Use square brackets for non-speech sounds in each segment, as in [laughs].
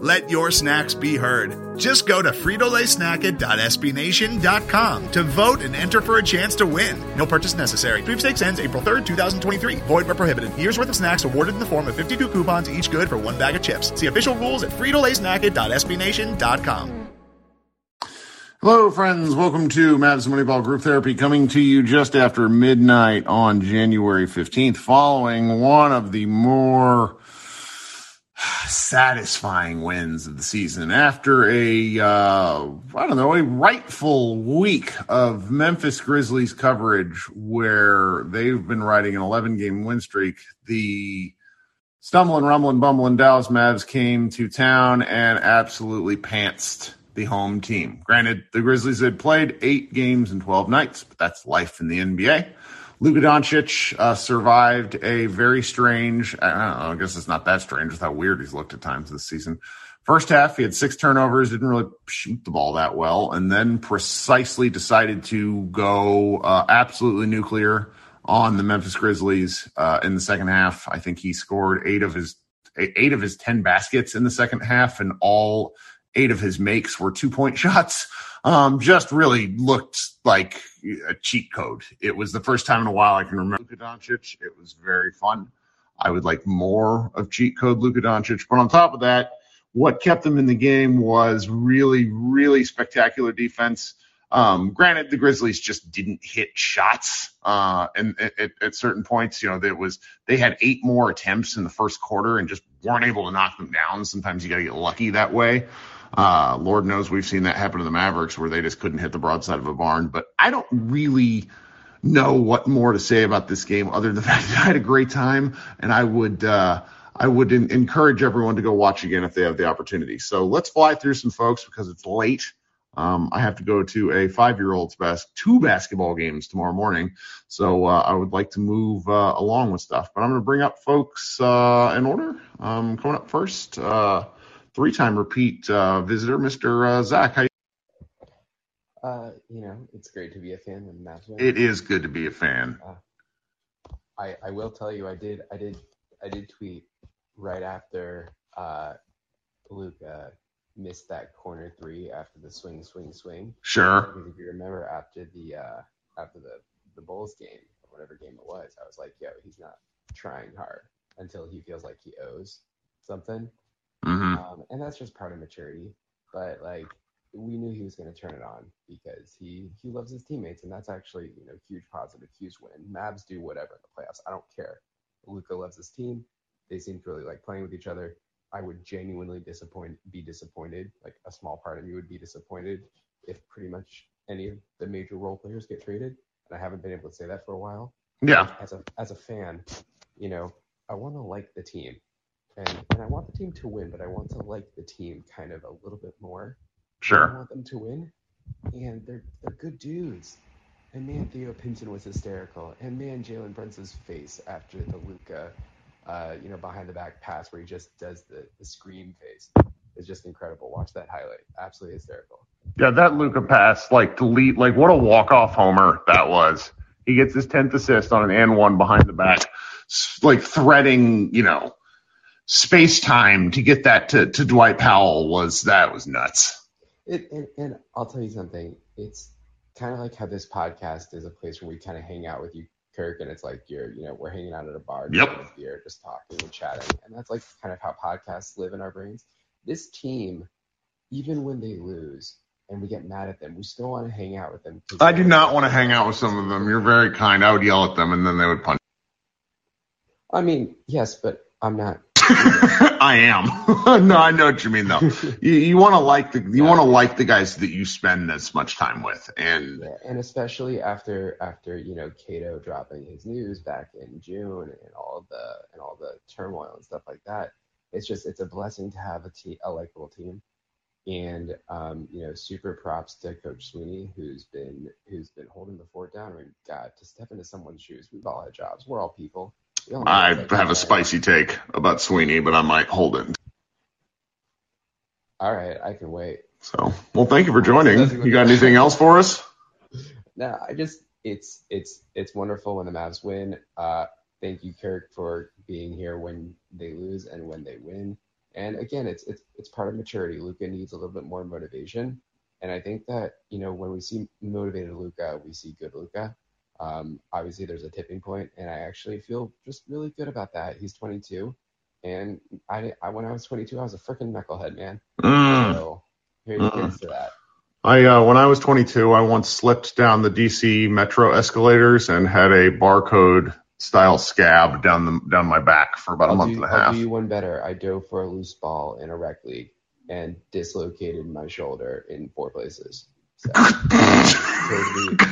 Let your snacks be heard. Just go to fritolaysnacket.sbnation.com to vote and enter for a chance to win. No purchase necessary. Sweepstakes ends April 3rd, 2023. Void where prohibited. Year's worth of snacks awarded in the form of 52 coupons, each good for one bag of chips. See official rules at fritolaysnacket.sbnation.com. Hello, friends. Welcome to Madison Moneyball Group Therapy, coming to you just after midnight on January 15th, following one of the more satisfying wins of the season after a uh, I don't know a rightful week of Memphis Grizzlies coverage where they've been riding an 11 game win streak. The stumbling, rumbling, bumbling Dallas Mavs came to town and absolutely pantsed the home team. Granted, the Grizzlies had played eight games in 12 nights, but that's life in the NBA. Luka Doncic uh, survived a very strange, I, know, I guess it's not that strange with how weird he's looked at times this season. First half, he had six turnovers, didn't really shoot the ball that well, and then precisely decided to go uh, absolutely nuclear on the Memphis Grizzlies uh, in the second half. I think he scored eight of his eight of his ten baskets in the second half, and all eight of his makes were two point [laughs] shots um, just really looked like a cheat code. It was the first time in a while I can remember Luka Doncic. It was very fun. I would like more of cheat code Luka Doncic. But on top of that, what kept them in the game was really, really spectacular defense. Um, granted, the Grizzlies just didn't hit shots, uh, and at, at, certain points, you know, there was they had eight more attempts in the first quarter and just weren't able to knock them down. Sometimes you got to get lucky that way. Uh, Lord knows we've seen that happen to the Mavericks where they just couldn't hit the broadside of a barn. But I don't really know what more to say about this game other than the [laughs] fact that I had a great time and I would uh, I would in- encourage everyone to go watch again if they have the opportunity. So let's fly through some folks because it's late. Um, I have to go to a five-year-old's bas- two basketball games tomorrow morning, so uh, I would like to move uh, along with stuff. But I'm going to bring up folks uh, in order. Um, coming up first, uh, three-time repeat uh, visitor, Mr. Uh, Zach. How you- uh, you know, it's great to be a fan of It is good to be a fan. Uh, I I will tell you, I did I did I did tweet right after uh, Luke uh, missed that corner three after the swing swing swing. Sure. Because if you remember after the uh, after the the Bulls game, whatever game it was, I was like, yo, he's not trying hard until he feels like he owes something. Mm-hmm. Um, and that's just part of maturity. But like we knew he was going to turn it on because he he loves his teammates, and that's actually you know huge positive, huge win. Mavs do whatever in the playoffs. I don't care. Luka loves his team. They seem to really like playing with each other. I would genuinely disappoint, be disappointed. Like a small part of me would be disappointed if pretty much any of the major role players get traded. And I haven't been able to say that for a while. Yeah. As a as a fan, you know, I want to like the team and, and I want the team to win, but I want to like the team kind of a little bit more. Sure. I want them to win, and they're they're good dudes. And man, Theo Pinson was hysterical. And man, Jalen Brunson's face after the Luka, uh, you know, behind the back pass where he just does the, the scream face is just incredible. Watch that highlight. Absolutely hysterical. Yeah, that Luka pass, like delete, like what a walk off homer that was. He gets his tenth assist on an and one behind the back, like threading, you know, space time to get that to, to Dwight Powell was that was nuts. It, and, and I'll tell you something. It's kind of like how this podcast is a place where we kind of hang out with you, Kirk, and it's like you're, you know, we're hanging out at a bar, yep. beer, just talking and chatting, and that's like kind of how podcasts live in our brains. This team, even when they lose and we get mad at them, we still want to hang out with them. I do not want to hang out with some of them. You're very kind. I would yell at them, and then they would punch. I mean, yes, but I'm not [laughs] I am. [laughs] no, I know what you mean though. You, you want to like the you yeah. want to like the guys that you spend as much time with, and yeah, and especially after after you know Cato dropping his news back in June and all the and all the turmoil and stuff like that. It's just it's a blessing to have a team a likable team, and um, you know super props to Coach Sweeney who's been who's been holding the fort down. I mean, God, to step into someone's shoes, we've all had jobs. We're all people I have a spicy take about Sweeney, but I might hold it. All right, I can wait. So, well, thank you for joining. You got anything else for us? No, I just it's it's it's wonderful when the Mavs win. Uh, thank you, Kirk, for being here when they lose and when they win. And again, it's it's it's part of maturity. Luka needs a little bit more motivation, and I think that you know when we see motivated Luka, we see good Luka. Um, obviously, there's a tipping point, and I actually feel just really good about that. He's 22, and I, I when I was 22, I was a freaking knucklehead, man. Mm. So here's mm. to that. I uh, when I was 22, I once slipped down the DC Metro escalators and had a barcode style scab down the down my back for about I'll a month do, and a half. I'll do you one better. I dove for a loose ball in a rec league and dislocated my shoulder in four places. So,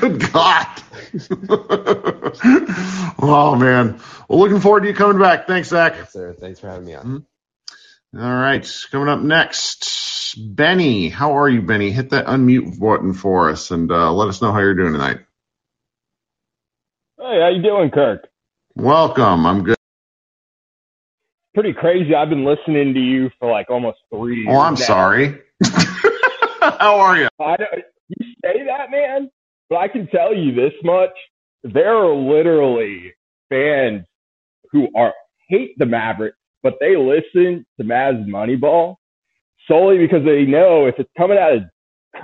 Good God. oh, man. Well, looking forward to you coming back. Thanks, Zach. Yes, sir. Thanks for having me on. Mm-hmm. All right. Coming up next, Benny. How are you, Benny? Hit that unmute button for us and uh, let us know how you're doing tonight. Hey, how you doing, Kirk? Welcome. I'm good. Pretty crazy. I've been listening to you for like almost three. years. Oh, I'm now. sorry. [laughs] how are you? I don't, you say that, man, but I can tell you this much: there are literally fans who are hate the Mavericks, but they listen to Mavs Moneyball solely because they know if it's coming out of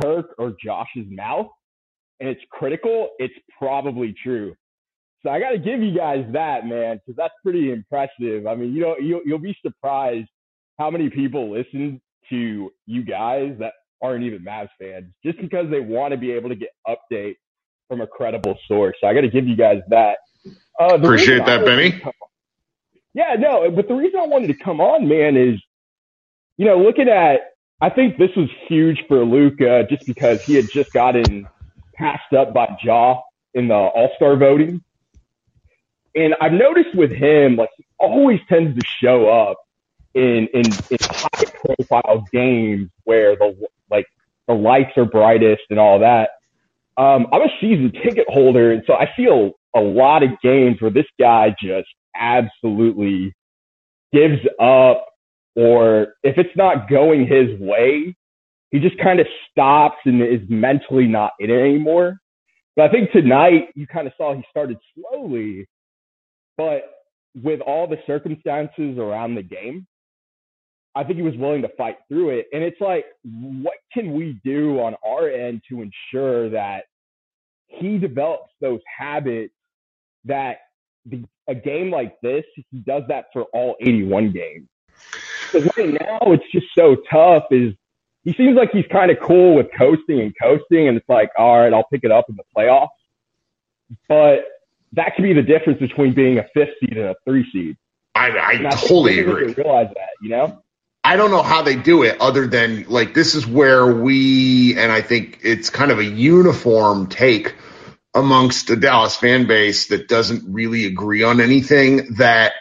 Kirk or Josh's mouth and it's critical, it's probably true. So I got to give you guys that, man, because that's pretty impressive. I mean, you know, you'll, you'll be surprised how many people listen to you guys that aren't even Mavs fans just because they want to be able to get updates from a credible source. So I got to give you guys that. Uh, Appreciate that, Benny. yeah, no, but the reason I wanted to come on, man, is you know looking at. I think this was huge for Luka just because he had just gotten passed up by Ja in the All Star voting, and I've noticed with him, like he always tends to show up in in, in high profile games where the like the lights are brightest and all that. Um, I'm a season ticket holder, and so I feel a lot of games where this guy just absolutely gives up, or if it's not going his way, he just kind of stops and is mentally not in it anymore. But I think tonight you kind of saw he started slowly, but with all the circumstances around the game, I think he was willing to fight through it. And it's like, what can we do on our end to ensure that he develops those habits that the, a game like this, he does that for all 81 games. Because right now it's just so tough is he seems like he's kind of cool with coasting and coasting and it's like, all right, I'll pick it up in the playoffs. But that could be the difference between being a fifth seed and a three seed. I, I, I totally agree. Realize that, you know? I don't know how they do it other than like this is where we and I think it's kind of a uniform take amongst the Dallas fan base that doesn't really agree on anything that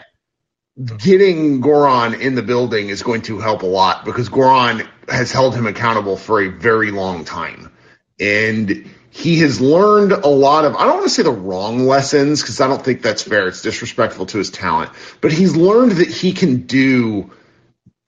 getting Goran in the building is going to help a lot because Goran has held him accountable for a very long time. and he has learned a lot of, I don't want to say the wrong lessons because I don't think that's fair. It's disrespectful to his talent, but he's learned that he can do,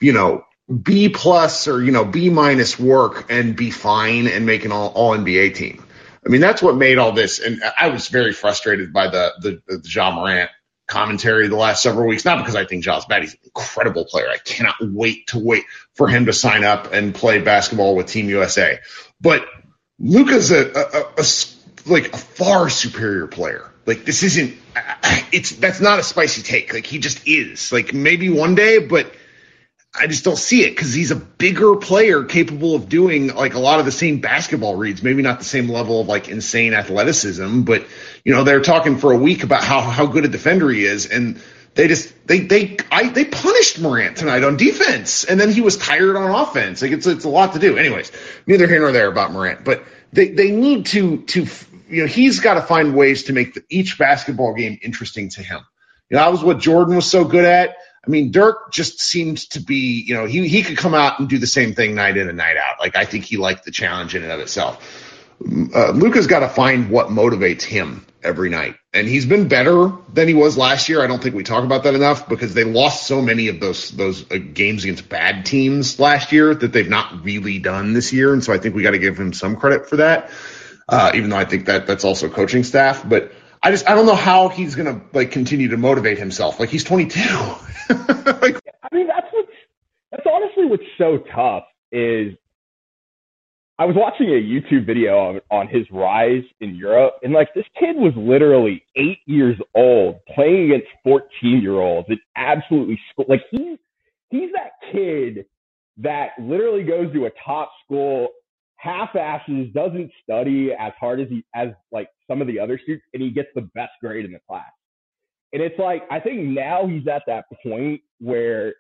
you know, B plus or, you know, B minus work and be fine and make an all, all NBA team. I mean, that's what made all this. And I was very frustrated by the, the, the Ja Morant commentary the last several weeks, not because I think bad. He's an incredible player. I cannot wait to wait for him to sign up and play basketball with Team USA. But Luka's a, a, a, a like a far superior player. Like this isn't, it's, that's not a spicy take. Like he just is like maybe one day, but I just don't see it because he's a bigger player capable of doing like a lot of the same basketball reads, maybe not the same level of like insane athleticism, but you know, they're talking for a week about how, how good a defender he is. And they just, they, they, I, they punished Morant tonight on defense. And then he was tired on offense. Like it's, it's a lot to do. Anyways, neither here nor there about Morant, but they, they need to, to, you know, he's got to find ways to make the, each basketball game interesting to him. You know, that was what Jordan was so good at. I mean, Dirk just seems to be, you know, he, he could come out and do the same thing night in and night out. Like, I think he liked the challenge in and of itself. Uh, Luka's got to find what motivates him every night. And he's been better than he was last year. I don't think we talk about that enough because they lost so many of those, those uh, games against bad teams last year that they've not really done this year. And so I think we got to give him some credit for that. Uh, even though I think that that's also coaching staff, but I just, I don't know how he's to like continue to motivate himself. Like he's 22. [laughs] like, I mean, that's what's that's honestly what's so tough is I was watching a YouTube video on, on his rise in Europe, and like this kid was literally eight years old playing against 14 year olds. It absolutely like he's he's that kid that literally goes to a top school, half asses, doesn't study as hard as he as like some of the other students, and he gets the best grade in the class. And it's like, I think now he's at that point where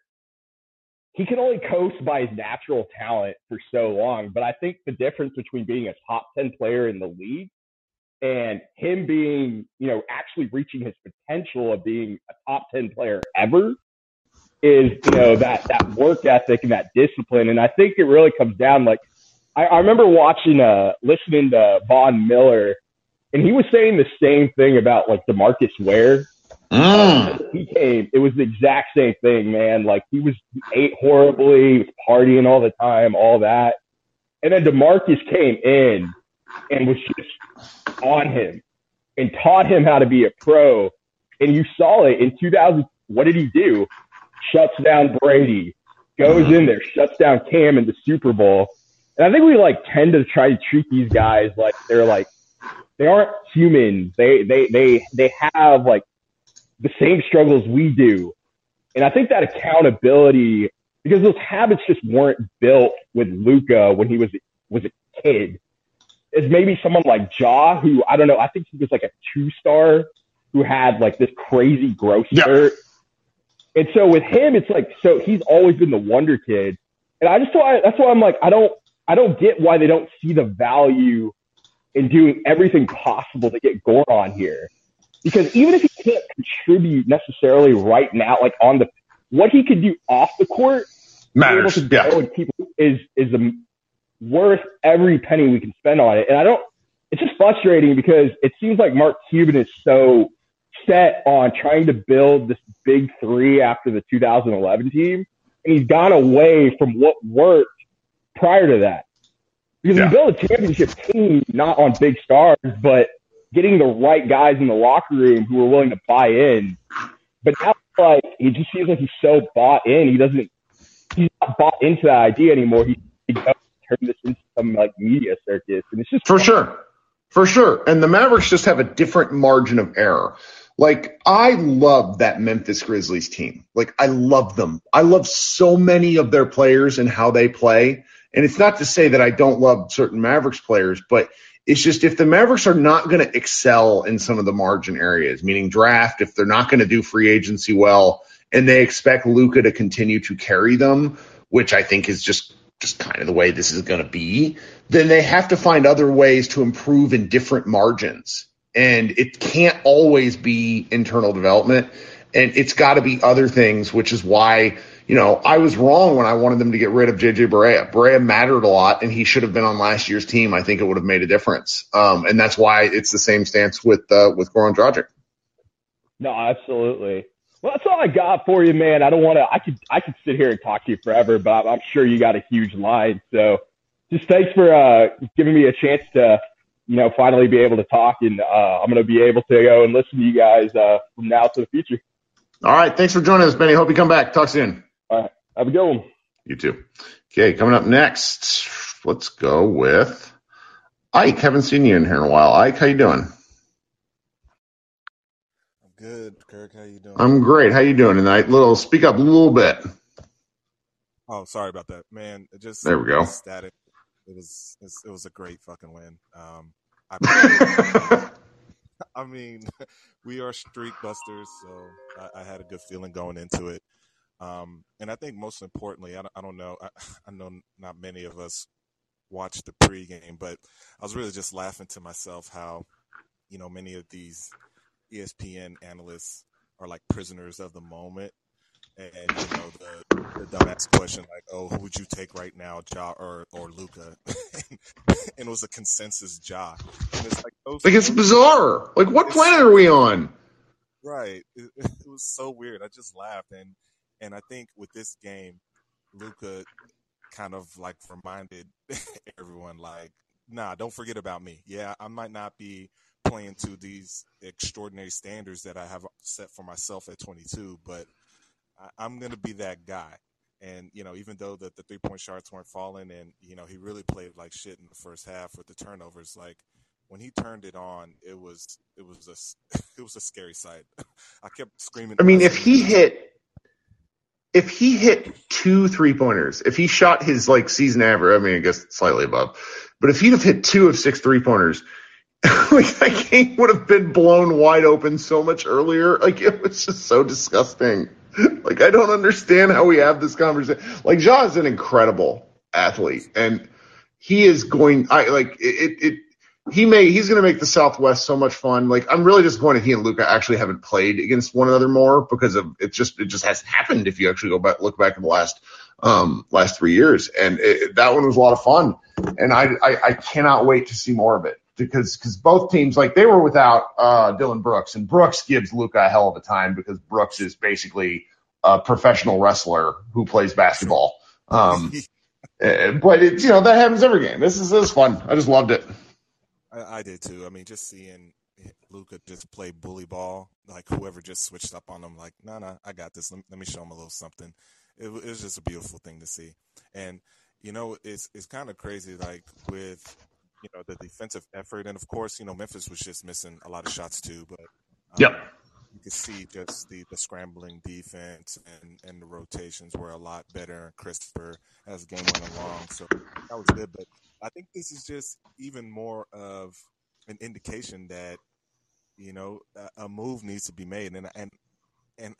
he can only coast by his natural talent for so long. But I think the difference between being a top 10 player in the league and him being, you know, actually reaching his potential of being a top 10 player ever is, you know, that, that work ethic and that discipline. And I think it really comes down like, I, I remember watching, uh, listening to Von Miller and he was saying the same thing about like Demarcus Ware Mm. he came. It was the exact same thing, man. Like he was he ate horribly, he was partying all the time, all that. And then Demarcus came in and was just on him and taught him how to be a pro. And you saw it in 2000. What did he do? Shuts down Brady, goes in there, shuts down Cam in the Super Bowl. And I think we like tend to try to treat these guys like they're like they aren't human. They they they they have like the same struggles we do. And I think that accountability, because those habits just weren't built with Luka when he was was a kid, is maybe someone like Ja, who I don't know, I think he was like a two star who had like this crazy growth spurt. Yeah. And so with him, it's like so he's always been the wonder kid. And I just why that's why I'm like, I don't I don't get why they don't see the value in doing everything possible to get Goran here because even if he can't contribute necessarily right now, like on the what he could do off the court, matters. Able to yeah. and keep is is a, worth every penny we can spend on it. And I don't. It's just frustrating because it seems like Mark Cuban is so set on trying to build this big three after the 2011 team, and he's gone away from what worked prior to that. Because yeah. we build a championship team not on big stars, but getting the right guys in the locker room who are willing to buy in. But now, like, he just seems like he's so bought in. He doesn't, he's not bought into that idea anymore. He, he does turn this into some like media circus, and it's just for sure, for sure. And the Mavericks just have a different margin of error. Like I love that Memphis Grizzlies team. Like I love them. I love so many of their players and how they play. And it's not to say that I don't love certain Mavericks players, but it's just if the Mavericks are not going to excel in some of the margin areas, meaning draft, if they're not going to do free agency well, and they expect Luka to continue to carry them, which I think is just just kind of the way this is going to be, then they have to find other ways to improve in different margins. And it can't always be internal development. And it's got to be other things, which is why you know, I was wrong when I wanted them to get rid of JJ Barea. Barea mattered a lot and he should have been on last year's team. I think it would have made a difference. Um, and that's why it's the same stance with, uh, with Goran Dragic. No, absolutely. Well, that's all I got for you, man. I don't want to, I could, I could sit here and talk to you forever, but I'm sure you got a huge line. So just thanks for, uh, giving me a chance to, you know, finally be able to talk and, uh, I'm going to be able to go and listen to you guys, uh, from now to the future. All right. Thanks for joining us, Benny. Hope you come back. Talk soon. All right. Have a good one. You too. Okay. Coming up next, let's go with Ike. Haven't seen you in here in a while. Ike, how you doing? I'm good. Kirk, how you doing? I'm great. How you doing tonight? Little speak up a little bit. Oh, sorry about that, man. It Just there we go. Static. It was it was a great fucking win. Um, I, [laughs] I mean, [laughs] we are streak busters, so I, I, had a good feeling going into it. Um, and I think most importantly, I, I don't know, I, [laughs] I, know not many of us watch the pregame, but I was really just laughing to myself how, you know, many of these ESPN analysts are like prisoners of the moment. And, you know, the, the dumbass question like, oh, who would you take right now, Ja or, or Luka? [laughs] and, it was a consensus Ja. And it's like, like it's bizarre. Like, what planet are we on? Right. [laughs] It, it was so weird. I just laughed. And, and I think with this game, Luka kind of like reminded [laughs] everyone, like, nah, don't forget about me. Yeah, I might not be playing to these extraordinary standards that I have set for myself at 22, but I, am going to be that guy. And, you know, even though the, the three point shots weren't falling and, you know, he really played like shit in the first half with the turnovers, like when he turned it on, it was, it was a, [laughs] it was a scary sight. [laughs] I kept screaming. I mean, if he hit, if he hit two three pointers, if he shot his like season average, I mean, I guess slightly above, but if he'd have hit two of six three pointers, [laughs] like that game would have been blown wide open so much earlier. Like it was just so disgusting. Like I don't understand how we have this conversation. Like Ja is an incredible athlete, and he is going. I like it. it he may he's going to make the Southwest so much fun. Like I'm really disappointed he and Luka actually haven't played against one another more because of it. Just it just hasn't happened if you actually go back look back in the last um last three years, and it, that one was a lot of fun. And I, I I cannot wait to see more of it because because both teams like they were without uh Dillon Brooks, and Brooks gives Luka a hell of a time because Brooks is basically a professional wrestler who plays basketball. Um, [laughs] eh, but it's you know that happens every game. This is this is fun. I just loved it. I, I did too. I mean, just seeing Luka just play bully ball, like whoever just switched up on him, like, no, nah, no, nah, I got this. Let, let, me show him a little something. It, it, was just a beautiful thing to see. And, you know, it's, it's kind of crazy, like with, you know, the defensive effort. And of course, you know, Memphis was just missing a lot of shots too, but, um, yep. You can see just the, the scrambling defense and, and the rotations were a lot better and crisper as the game went along. So that was good. But I think this is just even more of an indication that you know a, move needs to be made, and and and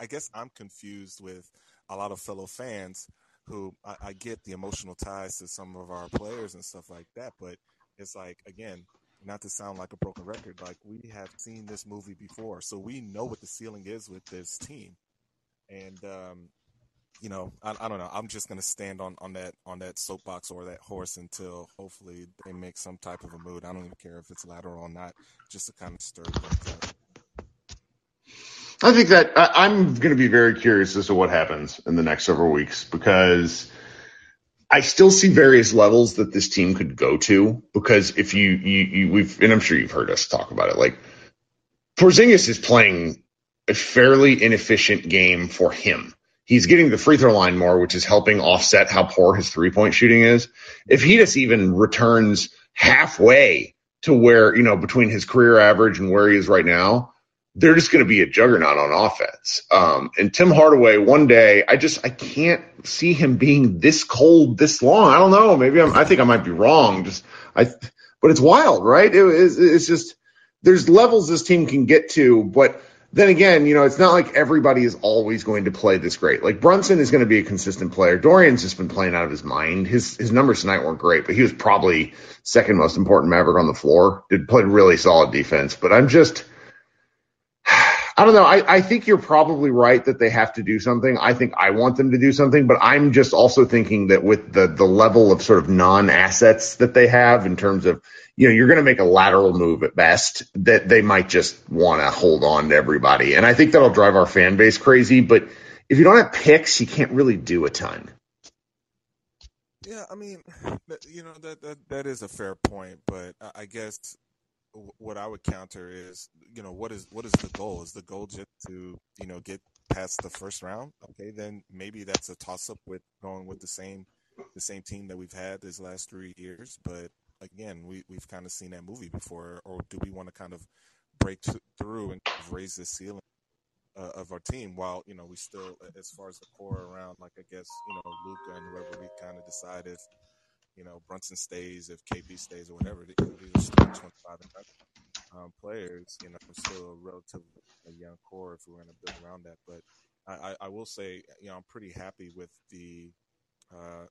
I guess I'm confused with a lot of fellow fans who I, I get the emotional ties to some of our players and stuff like that, but it's like again, not to sound like a broken record, like we have seen this movie before, so we know what the ceiling is with this team, and um, you know, I, I, don't know. I'm just gonna stand on, on that on that soapbox or that horse until hopefully they make some type of a mood. I don't even care if it's lateral or not, just to kind of stir things up. I think that I, I'm going to be very curious as to what happens in the next several weeks because I still see various levels that this team could go to. Because if you, you, you we've, and I'm sure you've heard us talk about it, like Porzingis is playing a fairly inefficient game for him he's getting the free throw line more, which is helping offset how poor his three point shooting is. If he just even returns halfway to where, you know, between his career average and where he is right now, they're just going to be a juggernaut on offense. Um, and Tim Hardaway, one day, I just, I can't see him being this cold this long. I don't know. Maybe I'm, I think I might be wrong. Just, I, but it's wild, right? It, it's, it's just, there's levels this team can get to, but then again, you know, it's not like everybody is always going to play this great. Like Brunson is going to be a consistent player. Dorian's just been playing out of his mind. His his numbers tonight weren't great, but he was probably second most important Maverick on the floor. Did played really solid defense. But I'm just, I don't know. I, I think you're probably right that they have to do something. I think I want them to do something, but I'm just also thinking that with the the level of sort of non assets that they have in terms of you know, you're going to make a lateral move at best that they might just want to hold on to everybody. And I think that'll drive our fan base crazy. But if you don't have picks, you can't really do a ton. Yeah, I mean, you know that that that is a fair point, but I guess what I would counter is, you know, what is what is the goal? Is the goal just to you know get past the first round? Okay, then maybe that's a toss up with going with the same the same team that we've had these last three years. But again, we we've kind of seen that movie before, or do we want to kind of break through and raise the ceiling uh, of our team while you know we still as far as the core around like I guess you know Luka and whoever we kind of decide if you know Brunson stays if KP stays or whatever these are still 25 um, players you know still a relatively young core if we're going to build around that. But I, I, will say you know I'm pretty happy with the uh,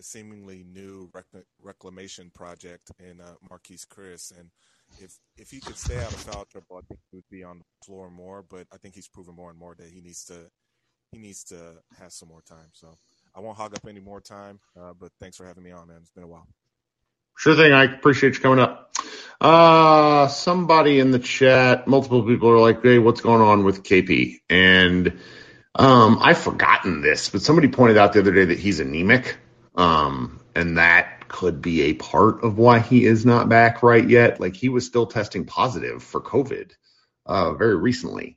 seemingly new rec- reclamation project in uh, Marquese Chriss and if if he could stay out of foul trouble, I think he would be on the floor more. But I think he's proven more and more that he needs to he needs to have some more time. So I won't hog up any more time. Uh, but thanks for having me on, man. It's been a while. Sure thing. I appreciate you coming up. Uh, somebody in the chat, multiple people are like, "Hey, what's going on with KP?" And um, I've forgotten this, but somebody pointed out the other day that he's anemic, um, and that could be a part of why he is not back right yet. Like he was still testing positive for COVID uh, very recently.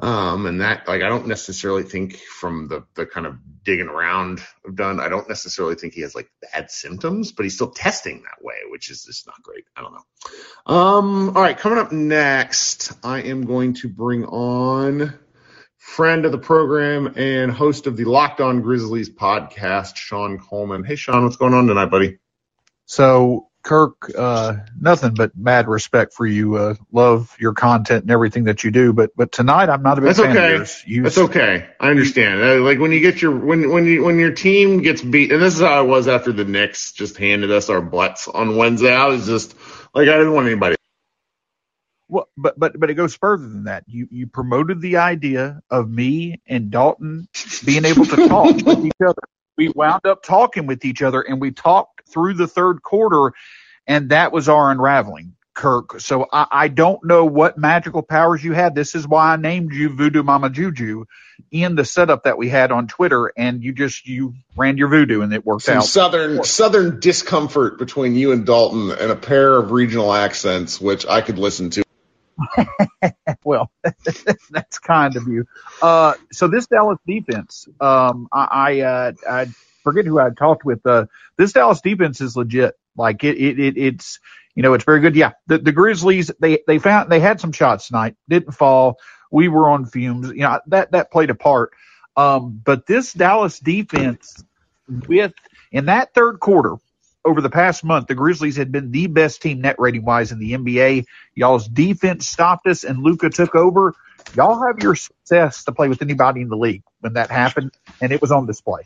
Um, and that, like, I don't necessarily think from the, the kind of digging around I've done, I don't necessarily think he has like bad symptoms, but he's still testing that way, which is just not great. I don't know. Um, all right, coming up next, I am going to bring on friend of the program and host of the Locked On Grizzlies podcast, Sean Coleman. Hey, Sean, what's going on tonight, buddy? So Kirk, uh, nothing but mad respect for you. Uh, love your content and everything that you do. But but tonight I'm not a big That's fan okay. of yours. You, That's okay. I understand. Uh, like when you get your when when you when your team gets beat, and this is how I was after the Knicks just handed us our butts on Wednesday. I was just like I didn't want anybody. Well, but but but it goes further than that. You you promoted the idea of me and Dalton being able to talk with each other. We wound up talking with each other, and we talked through the third quarter, and that was our unraveling. Kirk. So I, I don't know what magical powers you had. This is why I named you Voodoo Mama Juju in the setup that we had on Twitter, and you just you ran your voodoo and it worked Some out. southern southern discomfort between you and Dalton, and a pair of regional accents, which I could listen to. [laughs] well, [laughs] that's kind of you. Uh, so this Dallas defense, um, I I, uh, I forget who I talked with. Uh, this Dallas defense is legit. Like it, it, it it's you know it's very good. Yeah, the, the Grizzlies they they found they had some shots tonight, didn't fall. We were on fumes. You know that that played a part. Um, but this Dallas defense with in that third quarter over the past month, the Grizzlies had been the best team net rating wise in the NBA. Y'all's defense stopped us and Luka took over. Y'all have your success to play with anybody in the league when that happened, and it was on display.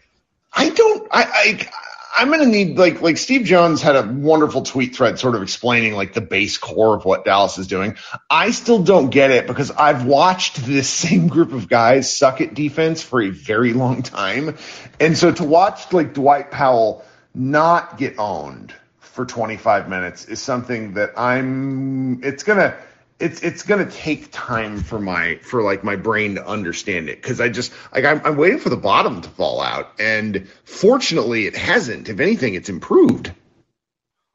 I don't. I. I I'm gonna need like like Steve Jones had a wonderful tweet thread sort of explaining like the base core of what Dallas is doing. I still don't get it because I've watched this [laughs] same group of guys suck at defense for a very long time. And so to watch like Dwight Powell not get owned for 25 minutes is something that I'm it's gonna it's it's gonna take time for my for like my brain to understand it because I just like I'm, I'm waiting for the bottom to fall out and fortunately it hasn't. If anything, it's improved.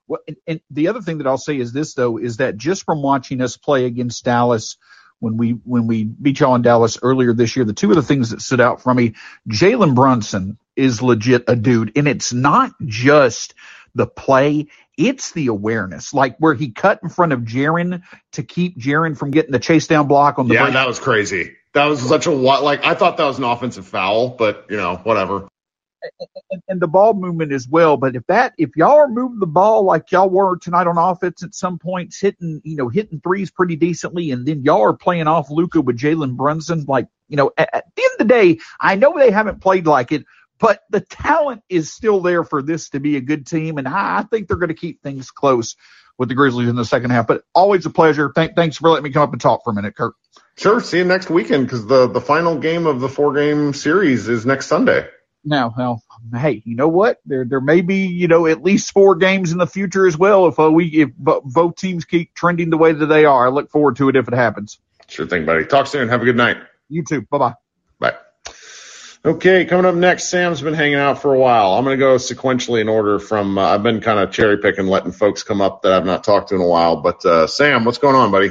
Well, and, and the other thing that I'll say is this though is that just from watching us play against Dallas when we when we beat y'all in Dallas earlier this year, the two of the things that stood out for me, Jalen Brunson is legit a dude, and it's not just the play. It's the awareness, like where he cut in front of Jaren to keep Jaren from getting the chase down block on the. Yeah, break. that was crazy. That was such a? Like I thought that was an offensive foul, but you know, whatever. And, and the ball movement as well. But if that, if y'all are moving the ball like y'all were tonight on offense at some points, hitting, you know, hitting threes pretty decently, and then y'all are playing off Luka with Jalen Brunson, like, you know, at, at the end of the day, I know they haven't played like it, but the talent is still there for this to be a good team, and I, I think they're going to keep things close with the Grizzlies in the second half. But always a pleasure. Thank, thanks for letting me come up and talk for a minute, Kirk. Sure. See you next weekend because the the final game of the four game series is next Sunday. Now, well, hey, you know what? There there may be you know at least four games in the future as well if uh, we if bo- both teams keep trending the way that they are. I look forward to it if it happens. Sure thing, buddy. Talk soon. Have a good night. You too. Bye bye. Bye. Okay, coming up next, Sam's been hanging out for a while. I'm going to go sequentially in order from, uh, I've been kind of cherry picking, letting folks come up that I've not talked to in a while. But uh, Sam, what's going on, buddy?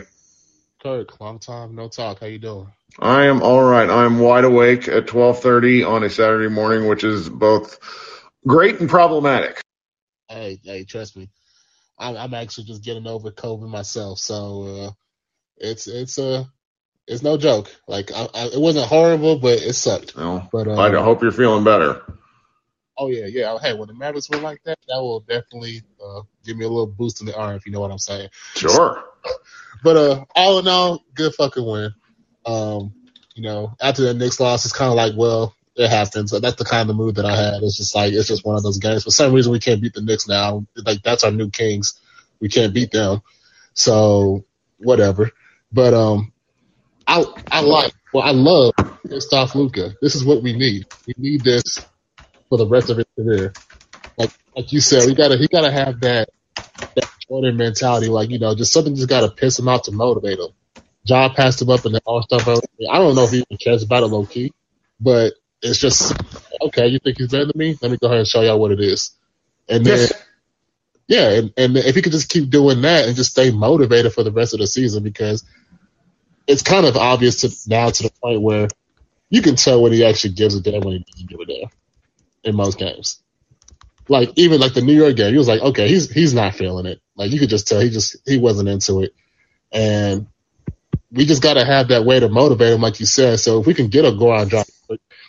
Kirk, long time no talk. How you doing? I am all right. I'm wide awake at 12:30 on a Saturday morning, which is both great and problematic. Hey, hey, trust me, I'm, I'm actually just getting over COVID myself, so uh, it's it's a uh, it's no joke. Like I, I, it wasn't horrible, but it sucked. Well, But uh, I hope you're feeling better. oh yeah, yeah. Hey, when the Mavericks win like that, that will definitely uh, give me a little boost in the arm, if you know what I'm saying. Sure. [laughs] But uh, all in all, good fucking win. Um, you know, after the Knicks loss, it's kind of like, well, it happens. That's the kind of mood that I had. It's just like it's just one of those games. For some reason, we can't beat the Knicks now. Like that's our new Kings. We can't beat them. So whatever. But um, I I like well I love pissed Luka. This is what we need. We need this for the rest of his career. Like like you said, we gotta he gotta have that Jordan mentality. Like you know, just something just gotta piss him out to motivate him. Ja passed him up in the All Star vote. I don't know if he even cares about it low key, but it's just okay. You think he's better than me? Let me go ahead and show y'all what it is. And then Yes. yeah, and, and if he could just keep doing that and just stay motivated for the rest of the season, because it's kind of obvious to now to the point where you can tell when he actually gives a damn when he doesn't give a damn in most games. Like even like the New York game, he was like, okay, he's he's not feeling it. Like you could just tell he just he wasn't into it, and we just got to have that way to motivate him, like you said. So if we can get a Goran drop,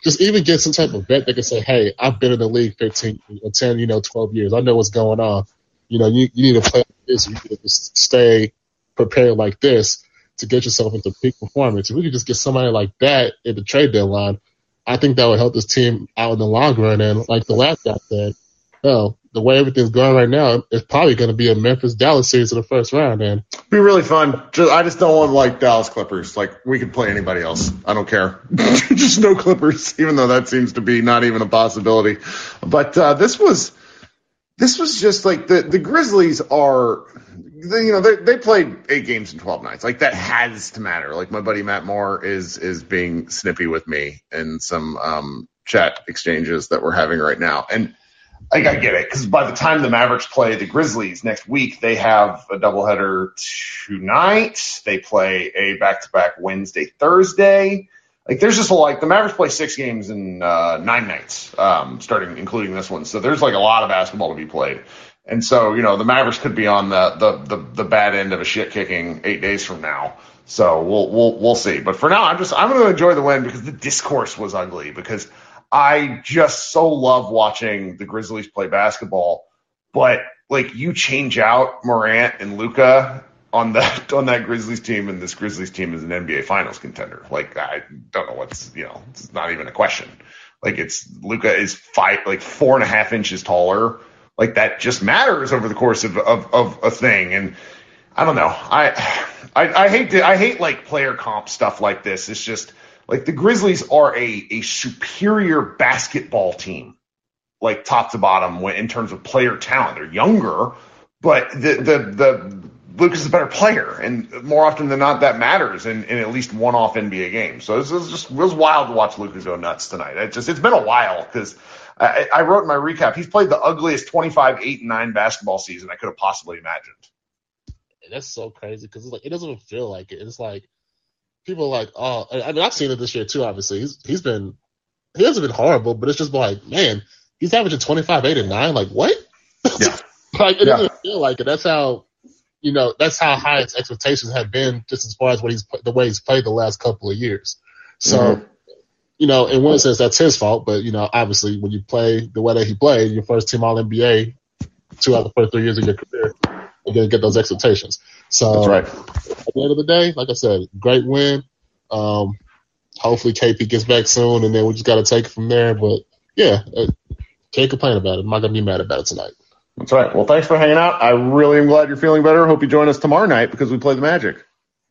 just even get some type of vet that can say, hey, I've been in the league 15, or 10, you know, 12 years. I know what's going on. You know, you, you need to play this. You need to stay prepared like this to get yourself into peak performance. If we could just get somebody like that in the trade deadline, I think that would help this team out in the long run. And like the last guy said, hell, the way everything's going right now, it's probably going to be a Memphis Dallas series in the first round. And Be really fun. Just, I just don't want like Dallas Clippers. Like we could play anybody else. I don't care. [laughs] just no Clippers, even though that seems to be not even a possibility. But uh, this was this was just like the the Grizzlies are. You know they they played eight games in twelve nights. Like that has to matter. Like my buddy Matt Moore is is being snippy with me in some um, chat exchanges that we're having right now, and like I get it because by the time the Mavericks play the Grizzlies next week, they have a doubleheader tonight. They play a back-to-back Wednesday, Thursday. Like there's just a like the Mavericks play six games in uh, nine nights, um, starting including this one. So there's like a lot of basketball to be played. And so you know the Mavericks could be on the the the, the bad end of a shit kicking eight days from now. So we'll we'll we'll see. But for now, I'm just I'm going to enjoy the win because the discourse was ugly because I just so love watching the Grizzlies play basketball. But like you change out Morant and Luka on that [laughs] on that Grizzlies team, and this Grizzlies team is an NBA Finals contender. Like I don't know what's you know it's not even a question. Like it's Luka is five like four and a half inches taller. Like that just matters over the course of of, of a thing. And I don't know. I I, I hate to, I hate like player comp stuff like this. It's just like the Grizzlies are a a superior basketball team, like top to bottom in terms of player talent. They're younger, but the the the Luke is a better player, and more often than not, that matters in, in at least one off NBA game. So this is just it was wild to watch Lucas go nuts tonight. It just it's been a while because I, wrote in my recap he's played the ugliest 25 8 and 9 basketball season I could have possibly imagined. that's so crazy because like it doesn't feel like it. It's like people are like, oh, I mean, I've seen it this year too. Obviously, he's he's been he hasn't been horrible, but it's just like, man, he's averaging twenty five, eight, and nine. Like what? Yeah. [laughs] like it Yeah. doesn't feel like it. That's how you know. That's how high his expectations have been, just as far as what he's the way he's played the last couple of years. So. Mhm. You know, in one sense, that's his fault, but you know, obviously, when you play the way that he played, your first team All NBA, two out of the first three years of your career, gonna get those expectations. So, That's right. at the end of the day, like I said, great win. Um, hopefully KP gets back soon, and then we just got to take it from there. But yeah, uh, can't complain about it. I'm not gonna be mad about it tonight. That's right. Well, thanks for hanging out. I really am glad you're feeling better. Hope you join us tomorrow night because we play the Magic.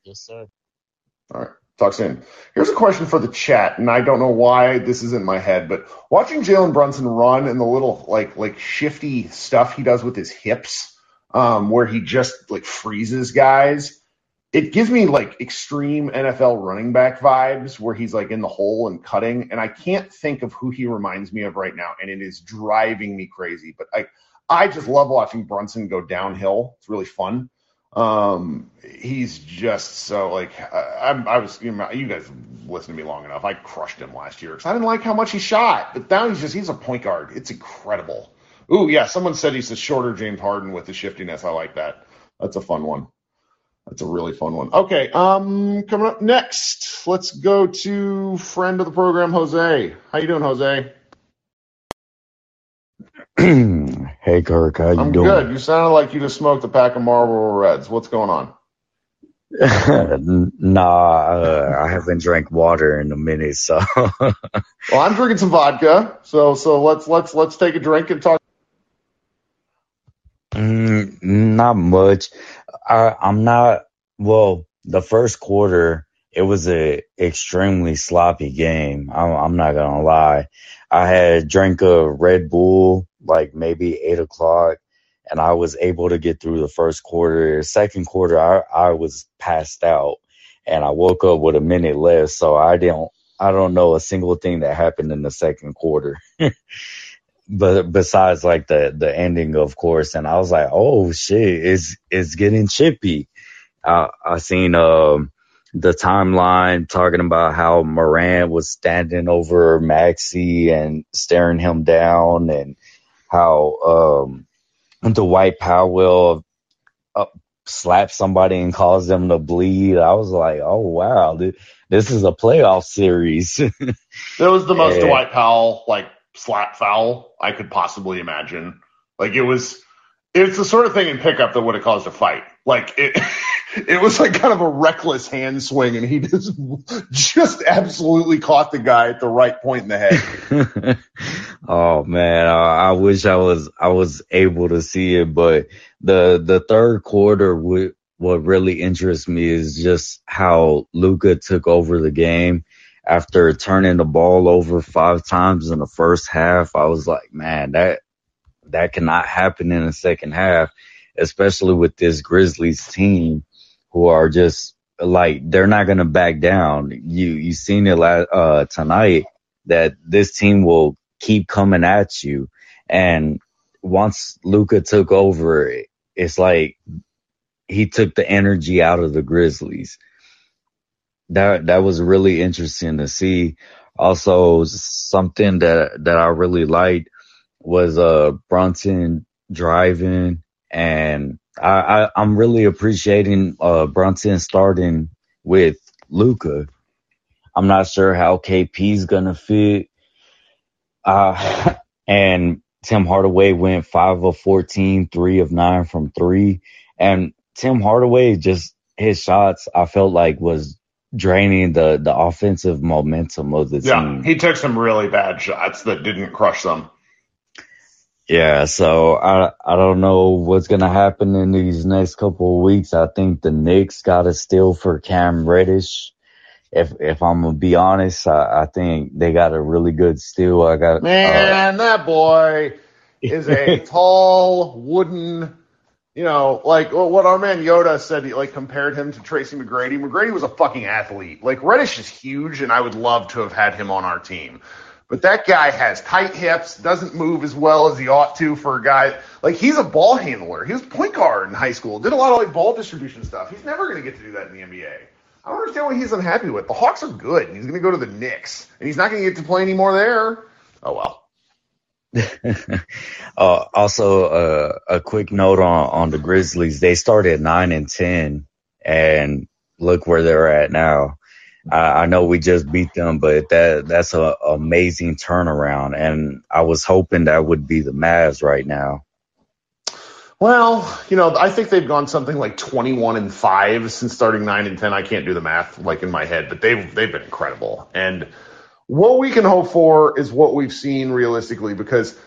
Yes, sir. All right. Talk soon. Here's a question for the chat, and I don't know why this is in my head, but watching Jalen Brunson run and the little like like shifty stuff he does with his hips, um, where he just like freezes guys, it gives me like extreme NFL running back vibes where he's like in the hole and cutting, and I can't think of who he reminds me of right now, and it is driving me crazy. But I I just love watching Brunson go downhill. It's really fun. Um, he's just so like I, I, I was. You, know, you guys listened to me long enough. I crushed him last year because I didn't like how much he shot. But now he's just he's a point guard. It's incredible. Ooh, yeah. Someone said he's a shorter James Harden with the shiftiness. I like that. That's a fun one. That's a really fun one. Okay, um, coming up next, let's go to friend of the program, Jose. How you doing, Jose? [clears throat] hey Kirk, how you I'm doing? good. You sounded like you just smoked a pack of Marlboro Reds. What's going on? [laughs] nah, uh, I haven't drank water in a minute, so [laughs] Well, I'm drinking some vodka, so so let's let's let's take a drink and talk. Mm, not much. I, I'm not. Well, the first quarter it was a extremely sloppy game. I'm, I'm not gonna lie. I had drank a Red Bull like maybe eight o'clock, and I was able to get through the first quarter. Second quarter, I I was passed out, and I woke up with a minute left, so I didn't. I don't know a single thing that happened in the second quarter. [laughs] but besides like the the ending of course and i was like oh shit it's it's getting chippy i i seen um the timeline talking about how Morant was standing over Maxey and staring him down and how um the Dwight Powell uh, slapped somebody and caused them to bleed. I was like, oh wow, th- this is a playoff series. [laughs] it was the most And- Dwight Powell like slap foul I could possibly imagine. Like it was, it's the sort of thing in pickup that would have caused a fight. Like it, [laughs] it was like kind of a reckless hand swing, and he just just absolutely caught the guy at the right point in the head. [laughs] oh man, I, I wish I was I was able to see it, but the the third quarter would what really interests me is just how Luka took over the game after turning the ball over five times in the first half. I was like, man, that that cannot happen in the second half, especially with this Grizzlies team who are just like they're not gonna back down. You you seen it uh, tonight that this team will keep coming at you, and once Luka took over, it's like he took the energy out of the Grizzlies. That that was really interesting to see. Also, something that that I really liked was uh Brunson driving, and I, I I'm really appreciating uh Brunson starting with Luka. I'm not sure how KP's gonna fit. Uh, [laughs] and Tim Hardaway went five of 14, three of nine from three. And Tim Hardaway just his shots I felt like was draining the the offensive momentum of the Yeah, team. he took some really bad shots that didn't crush them. Yeah, so I I don't know what's gonna happen in these next couple of weeks. I think the Knicks got to steal for Cam Reddish. If if I'm gonna be honest, I, I think they got a really good steal. I got uh, Man, that boy is a [laughs] tall wooden. You know, like well, what our man Yoda said, he like compared him to Tracy McGrady. McGrady was a fucking athlete. Like Reddish is huge, and I would love to have had him on our team. But that guy has tight hips, doesn't move as well as he ought to for a guy. Like he's a ball handler. He was point guard in high school. Did a lot of like ball distribution stuff. He's never going to get to do that in the NBA. I don't understand what he's unhappy with. The Hawks are good, and he's going to go to the Knicks, and he's not going to get to play anymore there. Oh well. [laughs] uh, also, uh, a quick note on, on the Grizzlies. They started nine and ten, and look where they're at now. I, I know we just beat them, but that that's a amazing turnaround, and I was hoping that would be the Mavs right now. Well, you know, I think they've gone something like 21 and 5 since starting 9 and 10. I can't do the math like in my head, but they've they've been incredible. And what we can hope for is what we've seen realistically because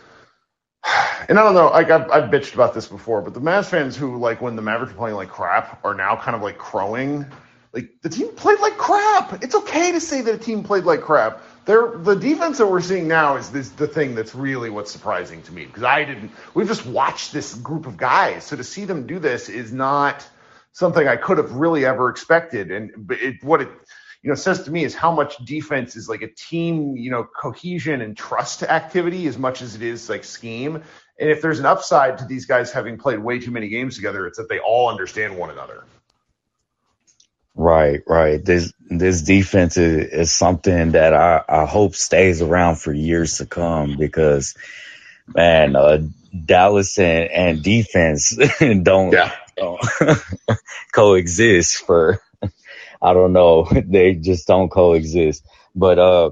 and I don't know, like I've, I've bitched about this before, but the Mavs fans who like when the Mavericks are playing like crap are now kind of like crowing Like the team played like crap. It's okay to say that a team played like crap. They're, the defense that we're seeing now is this the thing that's really what's surprising to me because I didn't. We've just watched this group of guys, so to see them do this is not something I could have really ever expected. And it, what it you know says to me is how much defense is like a team you know cohesion and trust activity as much as it is like scheme. And if there's an upside to these guys having played way too many games together, it's that they all understand one another. Right, right. This this defense is, is something that I, I hope stays around for years to come because man, uh, Dallas and, and defense [laughs] don't, Yeah. don't [laughs] coexist for I don't know. [laughs] They just don't coexist. But uh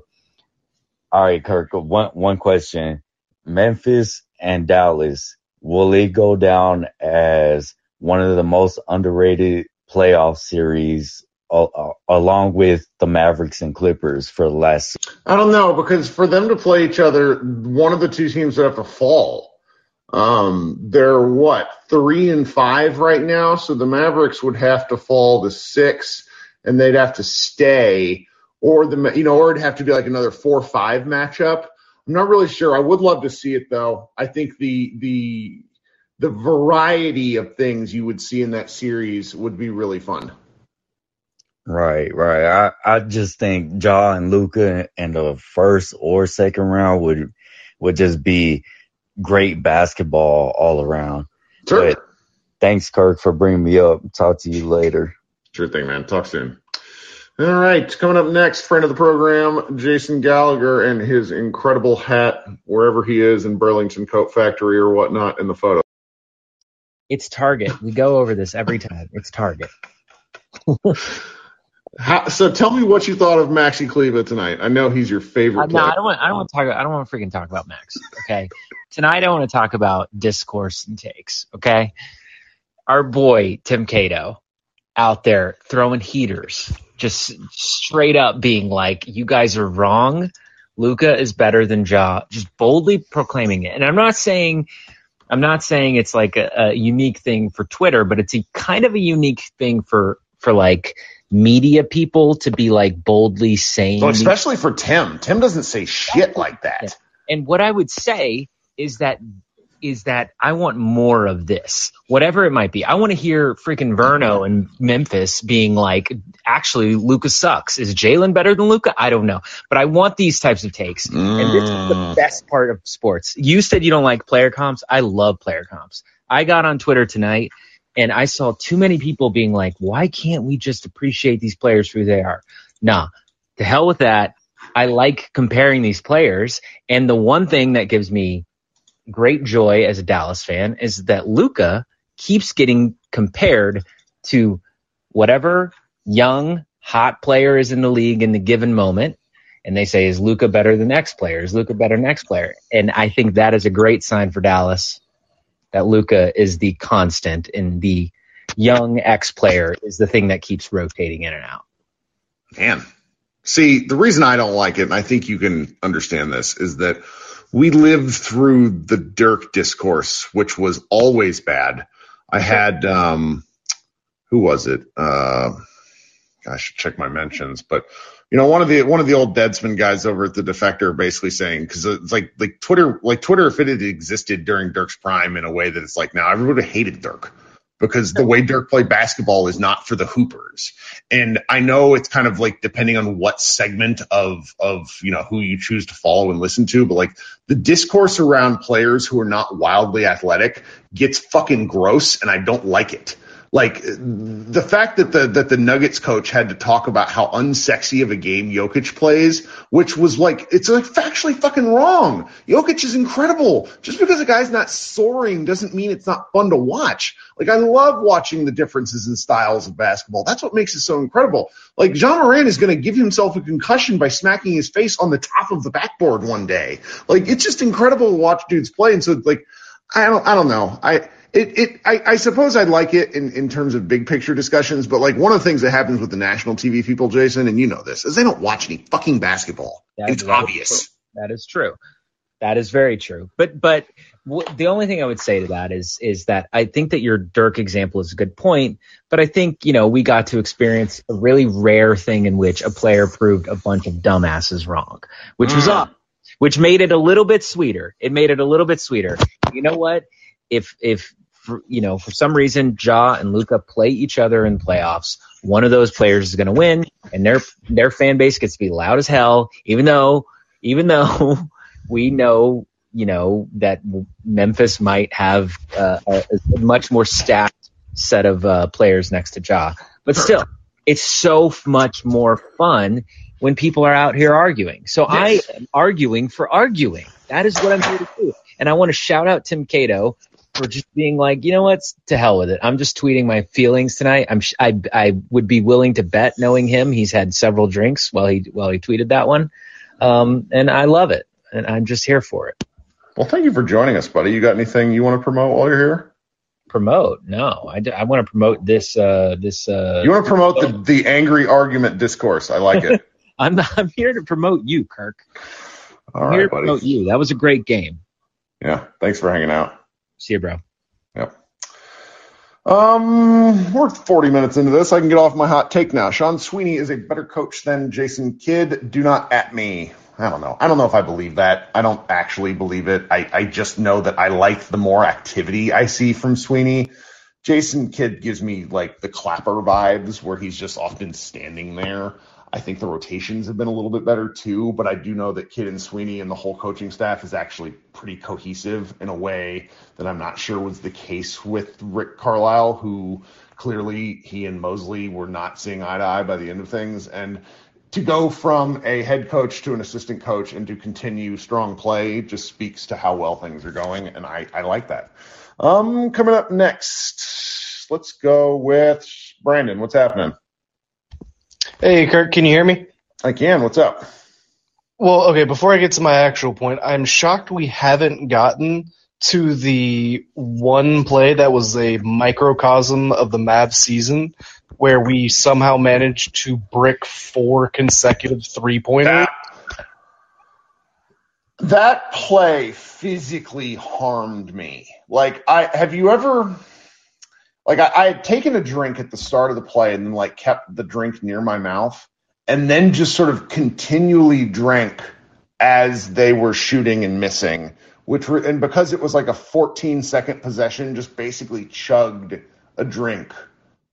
all right, Kirk, one one question. Memphis and Dallas, will it go down as one of the most underrated playoff series along with the Mavericks and Clippers for the last I don't know because for them to play each other, one of the two teams would have to fall. Um, they're what three and five right now, so the Mavericks would have to fall to six, and they'd have to stay, or the you know, or it'd have to be like another four five matchup. I'm not really sure. I would love to see it though. I think the the the variety of things you would see in that series would be really fun. Right, right. I, I just think Ja and Luka in the first or second round would would just be great basketball all around. Sure. But thanks, Kirk, for bringing me up. Talk to you later. Sure thing, man. Talk soon. All right, coming up next, friend of the program, Jason Gallagher and his incredible hat, wherever he is in Burlington Coat Factory or whatnot in the photo. It's Target. We go over this every time. It's Target. [laughs] How, so tell me what you thought of Maxi Kleber tonight. I know he's your favorite Uh, no. I don't want. I don't want to talk. I don't want to freaking talk about Max. Okay, tonight I want to talk about discourse and takes. Okay, our boy Tim Cato out there throwing heaters, just straight up being like, "You guys are wrong. Luka is better than Ja." Just boldly proclaiming it. And I'm not saying. I'm not saying it's like a, a unique thing for Twitter, but it's a kind of a unique thing for for like media people to be like boldly saying especially for Tim. Tim doesn't say shit like that. and what I would say is that is that I want more of this, whatever it might be. I want to hear freaking Verno and Memphis being like, actually, Luka sucks. Is Jalen better than Luka? I don't know, but I want these types of takes. And this is the Mm. best part of sports. You said you don't like player comps. I love player comps. I got on Twitter tonight and I saw too many people being like, why can't we just appreciate these players for who they are? Nah, to hell with that. I like comparing these players. And the one thing that gives me great joy as a Dallas fan is that Luka keeps getting compared to whatever young, hot player is in the league in the given moment. And they say, is Luka better than X player? Is Luka better than X player? And I think that is a great sign for Dallas that Luka is the constant and the young X player is the thing that keeps rotating in and out. Man. See, the reason I don't like it, and I think you can understand this, is that we lived through the Dirk discourse, which was always bad. I had, um, who was it? Uh, I should check my mentions, but you know, one of the one of the old Deadspin guys over at the Defector basically saying because it's like like Twitter like Twitter if it had existed during Dirk's prime in a way that it's like now everybody hated Dirk because the way Dirk played basketball is not for the hoopers. And I know it's kind of like depending on what segment of of you know who you choose to follow and listen to, but like the discourse around players who are not wildly athletic gets fucking gross, and I don't like it. Like the fact that the that the Nuggets coach had to talk about how unsexy of a game Jokic plays, which was like it's like factually fucking wrong. Jokic is incredible. Just because a guy's not soaring doesn't mean it's not fun to watch. Like I love watching the differences in styles of basketball. That's what makes it so incredible. Like Ja Morant is going to give himself a concussion by smacking his face on the top of the backboard one day. Like it's just incredible to watch dudes play. And so like I don't I don't know. I it, it I, I suppose I'd like it in, in terms of big picture discussions, but like one of the things that happens with the national TV people, Jason, and you know this, is they don't watch any fucking basketball. It's obvious. That is true. That is very true. But but Wh- The only thing I would say to that is is that I think that your Dirk example is a good point, but I think you know we got to experience a really rare thing in which a player proved a bunch of dumbasses wrong, which was Mm. up, which made it a little bit sweeter. It made it a little bit sweeter. You know what? If if for, you know for some reason Ja and Luka play each other in playoffs, one of those players is going to win, and their their fan base gets to be loud as hell, even though even though [laughs] we know you know that Memphis might have uh, a, a much more stacked set of uh, players next to Ja, but still, it's so much more fun when people are out here arguing. So I am arguing for arguing. That is what I'm here to do, and I want to shout out Tim Cato for just being like, you know what, to hell with it. I'm just tweeting my feelings tonight. I'm sh- I I would be willing to bet, knowing him, he's had several drinks while he while he tweeted that one, um, and I love it, and I'm just here for it. Well, thank you for joining us, buddy. You got anything you want to promote while you're here? Promote? No, I, d- I want to promote this uh this uh. You want to promote the, the angry argument discourse. I like it. [laughs] I'm I'm here to promote you, Kirk. All I'm here to buddy. promote you. That was a great game. Yeah. Thanks for hanging out. See you, bro. Yep. Um, we're 40 minutes into this. I can get off my hot take now. Sean Sweeney is a better coach than Jason Kidd. Do not at me. I don't know. I don't know if I believe that. I don't actually believe it. I, I just know that I like the more activity I see from Sweeney. Jason Kidd gives me like the clapper vibes where he's just often standing there. I think the rotations have been a little bit better too, but I do know that Kidd and Sweeney and the whole coaching staff is actually pretty cohesive in a way that I'm not sure was the case with Rick Carlisle, who clearly he and Mosley were not seeing eye to eye by the end of things. And to go from a head coach to an assistant coach and to continue strong play just speaks to how well things are going, and I, I like that. Um, coming up next, let's go with Brandon. What's happening? Hey, Kirk, can you hear me? I can. What's up? Well, okay, before I get to my actual point, I'm shocked we haven't gotten to the one play that was a microcosm of the Mavs season where we somehow managed to brick four consecutive three pointers. That play physically harmed me. Like I have you ever like I, I had taken a drink at the start of the play and then like kept the drink near my mouth and then just sort of continually drank as they were shooting and missing, which were and because it was like a 14 second possession, just basically chugged a drink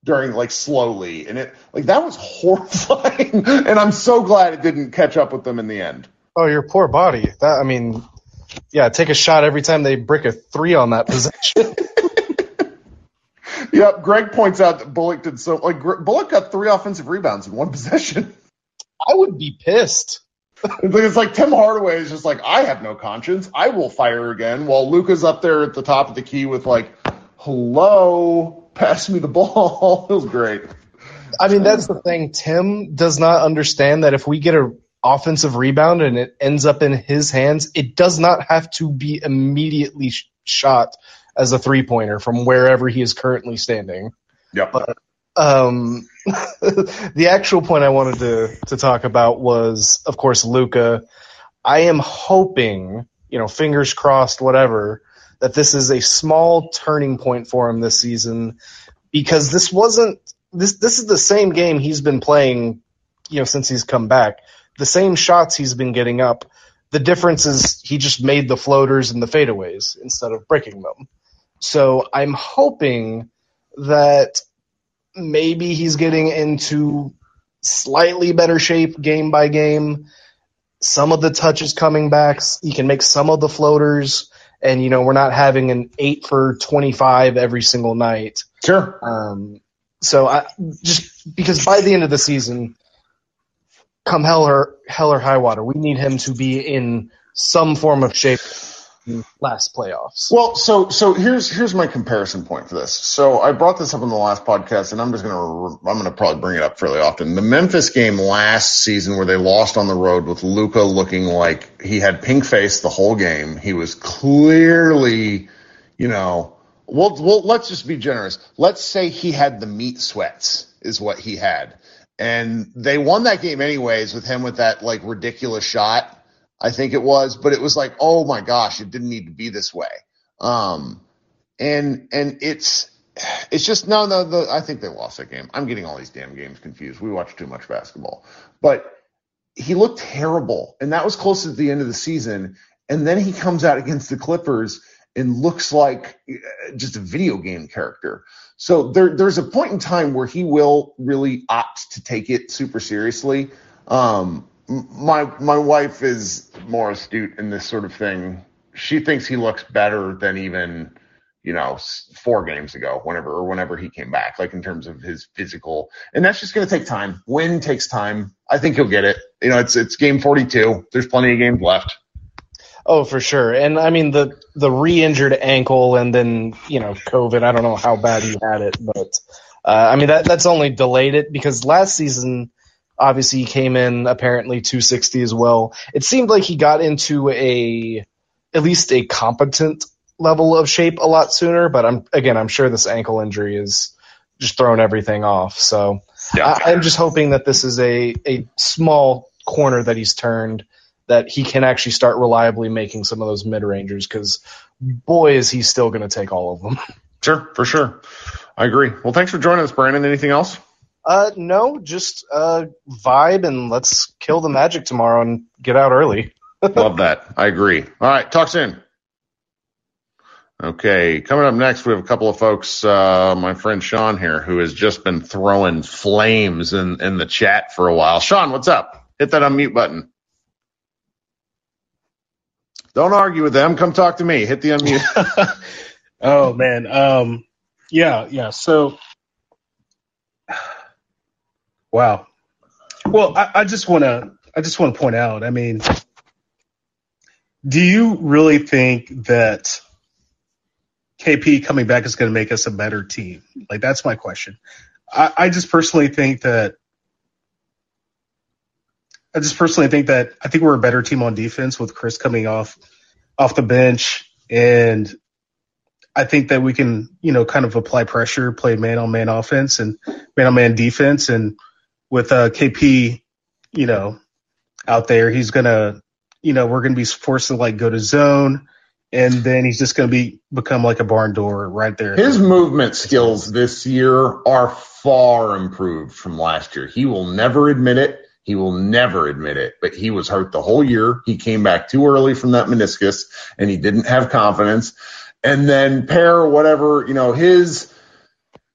during like slowly and it like that was [laughs] horrifying and I'm so glad it didn't catch up with them in the end. Oh, your poor body. That I mean, yeah, take a shot every time they brick a three on that possession. [laughs] Yep, Greg points out that Bullock did so. Like Bullock got three offensive rebounds in one [laughs] possession. I would be pissed. [laughs] It's like, Tim Hardaway is just like, I have no conscience. I will fire again. While Luka's up there at the top of the key with like, hello, pass me the ball. [laughs] it was great. I mean, that's the thing. Tim does not understand that if we get a offensive rebound and it ends up in his hands, it does not have to be immediately shot as a three pointer from wherever he is currently standing. Yep. Um, [laughs] the actual point I wanted to to talk about was, of course, Luka. I am hoping, you know, fingers crossed, whatever, that this is a small turning point for him this season, because this wasn't this this is the same game he's been playing, you know, since he's come back. The same shots he's been getting up. The difference is he just made the floaters and the fadeaways instead of breaking them. So I'm hoping that maybe he's getting into slightly better shape game by game. Some of the touches coming back. He can make some of the floaters, and you know we're not having an eight for twenty five every single night. Sure. Um, so I just because by the end of the season, come hell or hell or high water, we need him to be in some form of shape last playoffs. Well, so so here's here's my comparison point for this. So I brought this up in the last podcast, and I'm just gonna I'm gonna probably bring it up fairly often. The Memphis game last season, where they lost on the road with Luka looking like he had pink face the whole game. He was clearly, you know, well, well, let's just be generous. Let's say he had the meat sweats, is what he had, and they won that game anyways with him with that like ridiculous shot. I think it was, but it was like, oh my gosh, it didn't need to be this way. Um, and and it's it's just no no the, I think they lost that game. I'm getting all these damn games confused. We watch too much basketball. But he looked terrible, and that was close to the end of the season. And then he comes out against the Clippers and looks like uh, just a video game character. So there, there's a point in time where he will really opt to take it super seriously. Um, my my wife is more astute in this sort of thing. She thinks he looks better than even you know four games ago, whenever or whenever he came back, like in terms of his physical. And that's just going to take time. Win takes time. I think he'll get it. You know, it's it's game 42. There's plenty of games left. Oh, for sure. And I mean the the re-injured ankle and then you know COVID. I don't know how bad he had it, but uh, I mean that that's only delayed it because last season obviously he came in apparently 260 as well. It seemed like he got into a at least a competent level of shape a lot sooner. But I'm again I'm sure this ankle injury is just throwing everything off. So Yeah. I, I'm just hoping that this is a a small corner that he's turned that he can actually start reliably making some of those mid rangers because boy is he still going to take all of them. Sure, for sure. I agree. Well, thanks for joining us, Brandon. Anything else? Uh, no, just uh vibe and let's kill the magic tomorrow and get out early. [laughs] Love that. I agree. All right, talk soon. Okay, coming up next, we have a couple of folks. Uh, my friend Sean here, who has just been throwing flames in, in the chat for a while. Sean, what's up? Hit that unmute button. Don't argue with them. Come talk to me. Hit the unmute. [laughs] [laughs] Oh man, um, yeah, yeah. So, wow. Well, I, I just want to, I just want to point out. I mean, do you really think that KP coming back is going to make us a better team? Like, that's my question. I, I just personally think that. I just personally think that I think we're a better team on defense with Chris coming off off the bench and I think that we can, you know, kind of apply pressure, play man on man offense and man on man defense. And with uh, KP, you know, out there, he's to, you know, we're to be forced to like go to zone and then he's just to be become like a barn door right there. His movement skills this year are far improved from last year. He will never admit it. He will never admit it, but he was hurt the whole year. He came back too early from that meniscus and he didn't have confidence. And then pair whatever, you know, his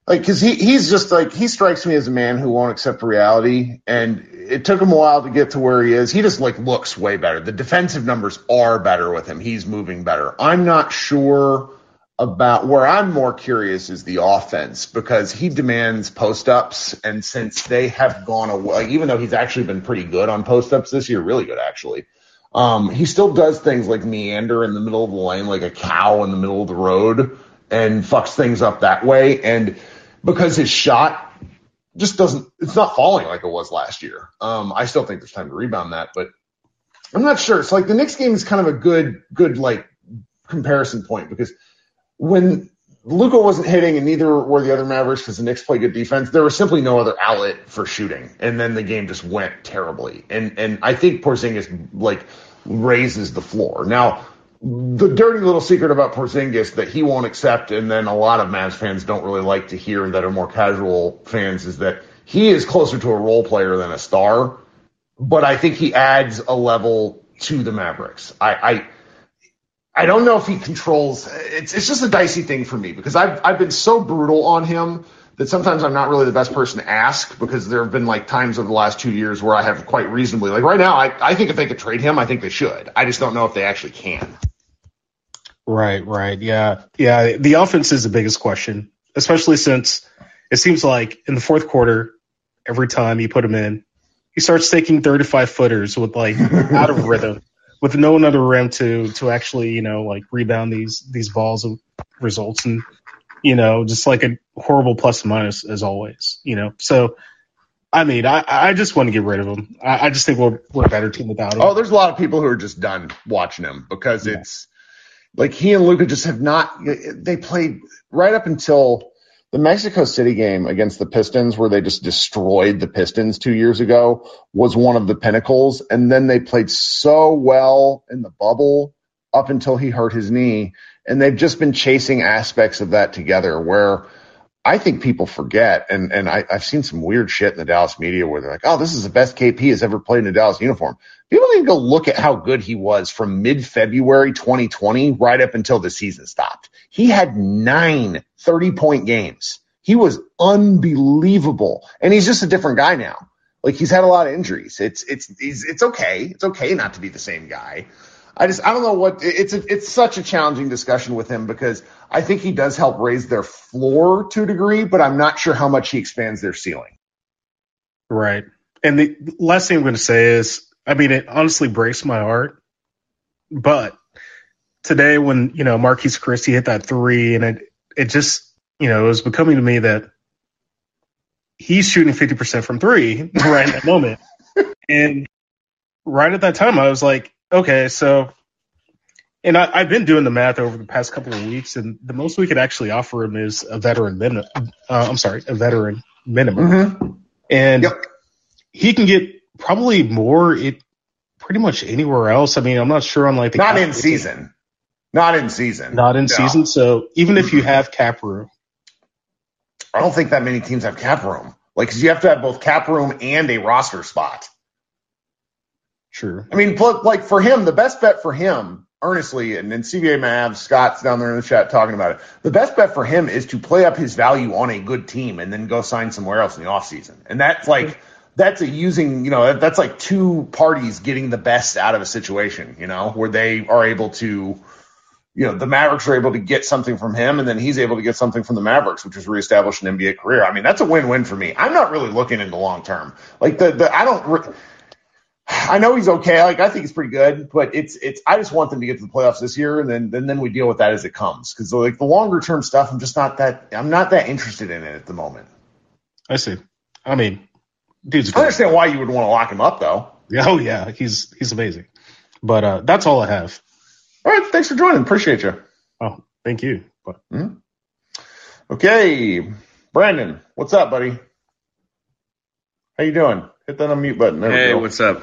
like cuz he he's just like he strikes me as a man who won't accept reality and it took him a while to get to where he is. He just like looks way better. The defensive numbers are better with him. He's moving better. I'm not sure about where I'm more curious is the offense because he demands post ups and since they have gone away, like, even though he's actually been pretty good on post ups this year, really good actually. Um, he still does things like meander in the middle of the lane like a cow in the middle of the road and fucks things up that way. And because his shot just doesn't, it's not falling like it was last year. Um, I still think there's time to rebound that, but I'm not sure. It's like the Knicks game is kind of a good, good like comparison point because when Luka wasn't hitting and neither were the other Mavericks because the Knicks play good defense, there was simply no other outlet for shooting. And then the game just went terribly. And and I think Porzingis like raises the floor. Now, the dirty little secret about Porzingis that he won't accept and then a lot of Mavs fans don't really like to hear that are more casual fans is that he is closer to a role player than a star. But I think he adds a level to the Mavericks. I, I I don't know if he controls. It's it's just a dicey thing for me because I've I've been so brutal on him that sometimes I'm not really the best person to ask because there have been like times over the last two years where I have quite reasonably like right now I I think if they could trade him I think they should. I just don't know if they actually can. Right, right. Yeah. Yeah. The offense is the biggest question, especially since it seems like in the fourth quarter, every time you put him in, he starts taking 35 footers with like [laughs] out of rhythm, with no one under rim to, to actually, you know, like rebound these, these balls of results and, you know, just like a horrible plus and minus as always, you know? So, I mean, I, I just want to get rid of him. I, I just think we're, we're a better team without him. Oh, there's a lot of people who are just done watching him because it's like he and Luka just have not. They played right up until the Mexico City game against the Pistons, where they just destroyed the Pistons two years ago, was one of the pinnacles. And then they played so well in the bubble up until he hurt his knee. And they've just been chasing aspects of that together where I think people forget. And, and I, I've seen some weird shit in the Dallas media where they're like, oh, this is the best KP has ever played in a Dallas uniform. People need to go look at how good he was from mid February 2020 right up until the season stopped. He had nine 30 point games. He was unbelievable. And he's just a different guy now. Like he's had a lot of injuries. It's, it's, it's okay. It's okay not to be the same guy. I just I don't know what it's a, it's such a challenging discussion with him because I think he does help raise their floor to a degree, but I'm not sure how much he expands their ceiling. Right. And the last thing I'm going to say is, I mean, it honestly breaks my heart, but today when you know Marquese Chriss hit that three, and it it just you know it was becoming to me that he's shooting 50% from three [laughs] right at that moment, and right at that time I was like, okay, so, and I, have been doing the math over the past couple of weeks, and the most we could actually offer him is a veteran minimum. Uh, I'm sorry, a veteran minimum, mm-hmm. and yep. he can get probably more. It pretty much anywhere else. I mean, I'm not sure on like the not in season, not in season, not in no. season. So even if you have cap room, I don't think that many teams have cap room. Like, cause you have to have both cap room and a roster spot. True. I mean, like for him, the best bet for him, earnestly, and then CBA Mavs, Scott's down there in the chat talking about it. The best bet for him is to play up his value on a good team and then go sign somewhere else in the offseason. And that's like, that's a using, you know, that's like two parties getting the best out of a situation, you know, where they are able to, you know, the Mavericks are able to get something from him and then he's able to get something from the Mavericks, which is reestablish an NBA career. I mean, that's a win-win for me. I'm not really looking into long term. Like the, the, I don't, I know he's okay. Like I think he's pretty good, but it's it's. I just want them to get to the playoffs this year, and then then, then we deal with that as it comes. Because like the longer term stuff, I'm just not that. I'm not that interested in it at the moment. I see. I mean, dude's. I understand why you would want to lock him up, though. Yeah, [laughs] oh yeah, he's he's amazing. But uh, that's all I have. All right, thanks for joining. Appreciate you. Oh, thank you. But, mm-hmm. Okay, Brandon, what's up, buddy? How you doing? Hit that unmute button. There hey, what's up?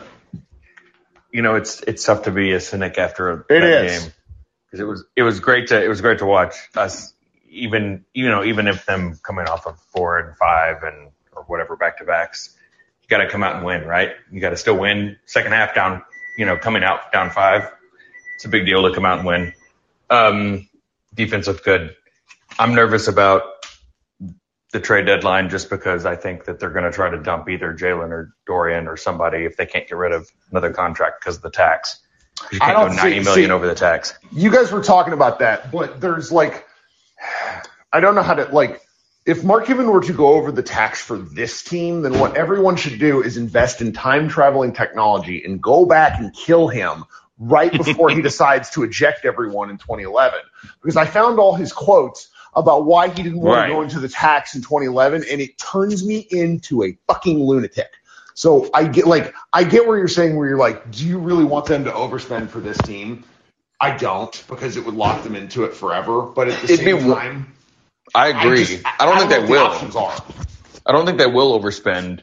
You know, it's it's tough to be a cynic after a it that is. game because it was it was great to it was great to watch us even you know even if them coming off of four and five and or whatever back to backs, you got to come out and win, right? You got to still win. Second half down, you know, coming out down five, it's a big deal to come out and win. Um, defense looked good. I'm nervous about the trade deadline just because I think that they're going to try to dump either Jalen or Dorian or somebody if they can't get rid of another contract because of the tax. You can't go ninety see, million see, over the tax. You guys were talking about that, but there's like, I don't know how to like. If Mark Cuban were to go over the tax for this team, then what everyone should do is invest in time traveling technology and go back and kill him right before he [laughs] decides to eject everyone in 2011. Because I found all his quotes about why he didn't want right. to go into the tax in 2011, and it turns me into a fucking lunatic. So I get like I get where you're saying where you're like, do you really want them to overspend for this team? I don't because it would lock them into it forever. But at the It'd same be, time, I agree. I, just, I, don't I, think don't they will. The I don't think they will overspend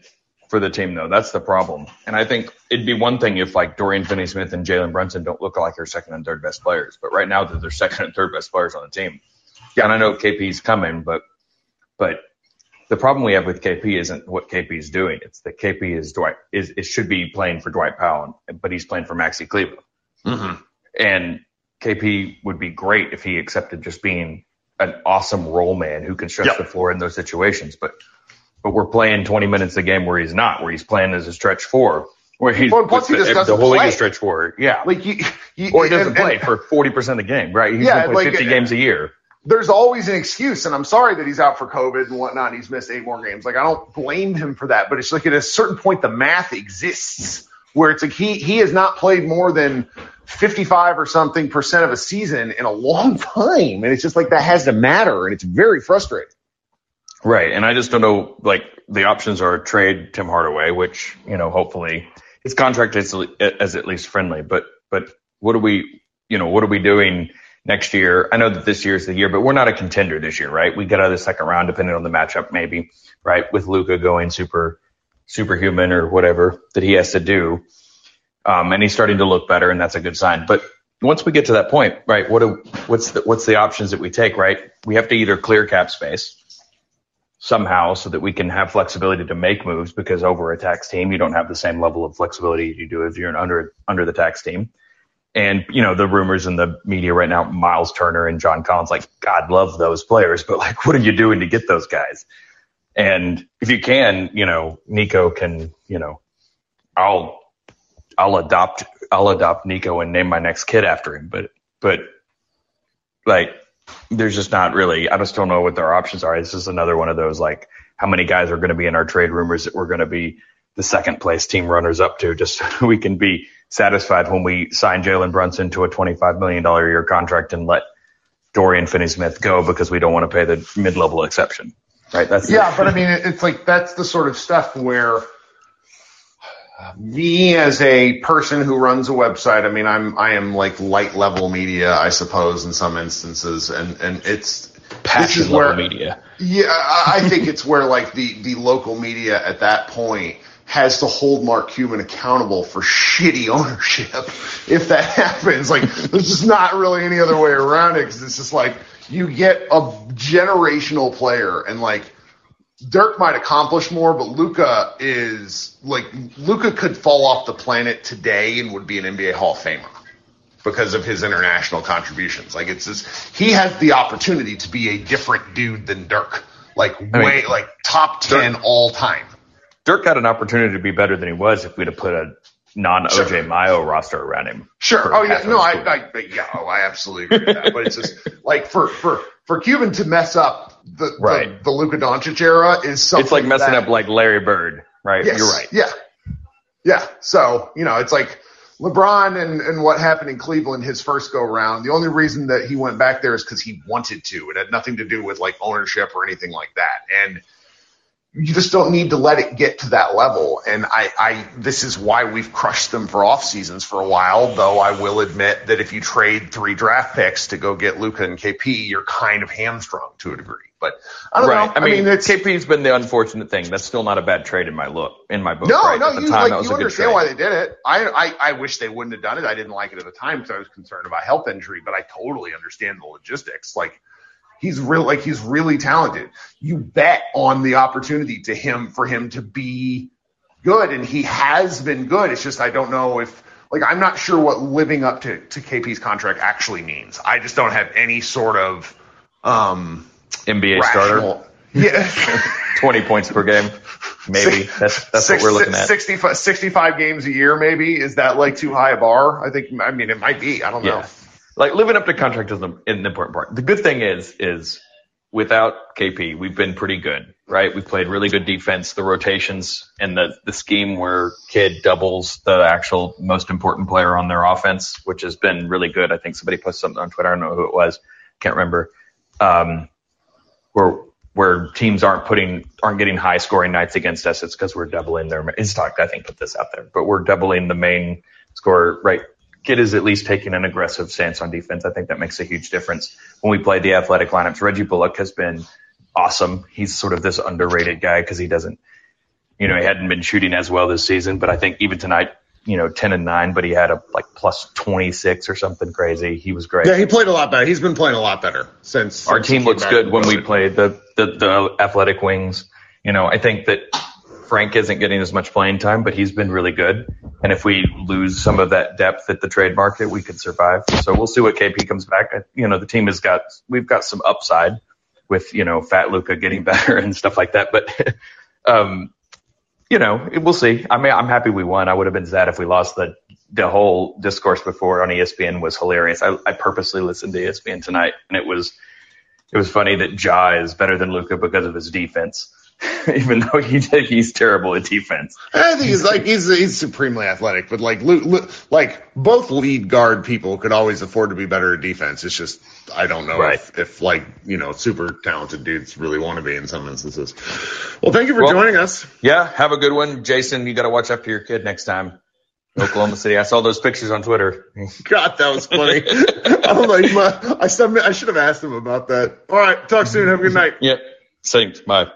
for the team though. That's the problem. And I think it'd be one thing if like Dorian Finney-Smith and Jalen Brunson don't look like their second and third best players, but right now they're their second and third best players on the team. Yeah, and I know KP's coming, but but the problem we have with KP isn't what KP is doing. It's that KP is Dwight is it should be playing for Dwight Powell, but he's playing for Maxi Kleber. Mm-hmm. And KP would be great if he accepted just being an awesome role man who can stretch yep. the floor in those situations. But but we're playing 20 minutes a game where he's not, where he's playing as a stretch four, where he's well, plus he just the, the whole league is stretch four. Yeah, like he, he or he doesn't and, play and, for 40 percent of the game, right? He's yeah, play like, 50 games a year there's always an excuse, and I'm sorry that he's out for COVID and whatnot. He's missed eight more games. Like I don't blame him for that, but it's like at a certain point the math exists where it's like he he has not played more than 55 or something percent of a season in a long time, and it's just like that has to matter, and it's very frustrating. Right, and I just don't know. Like the options are trade Tim Hardaway, which you know hopefully his contract is as at least friendly, but but what are we you know what are we doing? Next year. I know that this year is the year, but we're not a contender this year, right? We get out of the second round, depending on the matchup, maybe, right? With Luka going super, superhuman or whatever that he has to do. Um, and he's starting to look better, and that's a good sign. But once we get to that point, right? What do, what's the what's the options that we take, right? We have to either clear cap space somehow so that we can have flexibility to make moves because over a tax team you don't have the same level of flexibility you do if you're an under under the tax team. And you know the rumors in the media right now, Miles Turner and John Collins, like God love those players, but like what are you doing to get those guys? And if you can, you know, Nico can, you know, I'll I'll adopt I'll adopt Nico and name my next kid after him. But but like there's just not really I just don't know what their options are. This is another one of those like how many guys are going to be in our trade rumors that we're going to be the second place team runners up to just [laughs] so we can be satisfied when we sign Jalen Brunson to a $25 million a year contract and let Dorian Finney-Smith go because we don't want to pay the mid-level exception. Right. That's yeah, but I mean, it's like that's the sort of stuff where me as a person who runs a website, I mean, I'm I am like light level media, I suppose, in some instances, and and it's passion this is where- media. Yeah, I I think it's where like the the local media at that point has to hold Mark Cuban accountable for shitty ownership if that [laughs] happens. Like, there's just not really any other way around it because it's just like you get a generational player and like Dirk might accomplish more, but Luka is like Luka could fall off the planet today and would be an NBA Hall of Famer because of his international contributions. Like it's just he has the opportunity to be a different dude than Dirk. Like mean, way like top ten all time. Dirk had an opportunity to be better than he was if we'd have put a non OJ Mayo roster around him. Sure. Oh yeah. No, his I, I yeah. Oh, I absolutely agree with that. but it's just like for for for Cuban to mess up the Right. the, the Luka Doncic era is something. It's like messing that- up like Larry Bird, right? Yes, You're right. Yeah. Yeah. So, you know, it's like LeBron and, and what happened in Cleveland his first go round. The only reason that he went back there is because he wanted to. It had nothing to do with like ownership or anything like that. And you just don't need to let it get to that level. And I, I, this is why we've crushed them for off seasons for a while, though I will admit that if you trade three draft picks to go get Luka and KP, you're kind of hamstrung to a degree. But I don't right. know. I mean, it's, KP's been the unfortunate thing. That's still not a bad trade in my look, in my book. No, right? no, At the you time, like you understand why they did it. I, I I wish they wouldn't have done it. I didn't like it at the time because I was concerned about health injury, but I totally understand the logistics. Like he's real, like he's really talented. You bet on the opportunity to him for him to be good, and he has been good. It's just I don't know if like I'm not sure what living up to to KP's contract actually means. I just don't have any sort of um NBA rational- starter, Yeah. [laughs] 20 points per game, maybe. That's that's Six- what we're looking at. 65, 65 games a year, maybe. Is that like too high a bar? I think, I mean, it might be. I don't know. Like living up to contract is an important part. The good thing is, is without KP, we've been pretty good, right? We've played really good defense. The rotations and the, the scheme where Kidd doubles the actual most important player on their offense, which has been really good. I think somebody posted something on Twitter. I don't know who it was. Can't remember. Um, where, where teams aren't putting, aren't getting high scoring nights against us. It's because we're doubling their, talked, I think, put this out there, but we're doubling the main scorer, right? Kidd is at least taking an aggressive stance on defense. I think that makes a huge difference when we play the athletic lineups. Reggie Bullock has been awesome. He's sort of this underrated guy because he doesn't, you know, he hadn't been shooting as well this season, but I think even tonight, you know, 10 and 9, but he had a like plus 26 or something crazy. He was great. Yeah, he played a lot better. He's been playing a lot better since Our since team looks good when we COVID. play the, the, the athletic wings. You know, I think that Frank isn't getting as much playing time, but he's been really good. And if we lose some of that depth at the trade market, we could survive. So we'll see what KP comes back. You know, the team has got, we've got some upside with, you know, Fat Luka getting [laughs] better and stuff like that. But, [laughs] um, you know, we'll see. I mean, I'm happy we won. I would have been sad if we lost. The the whole discourse before on ESPN was hilarious. I, I purposely listened to ESPN tonight, and it was it was funny that Ja is better than Luka because of his defense, [laughs] even though he he's terrible at defense. I think he's like he's he's supremely athletic, but like like both lead guard people could always afford to be better at defense. It's just I don't know Right. if, if like you know super talented dudes really want to be in some instances. Well, thank you for Well- joining us. Yeah, have a good one, Jason. You got to watch after your kid next time. Oklahoma City. I saw those pictures on Twitter. [laughs] God, that was funny. [laughs] I'm like, my, I I should have asked him about that. All right, talk soon. Have a good night. Yep. Thanks. Bye.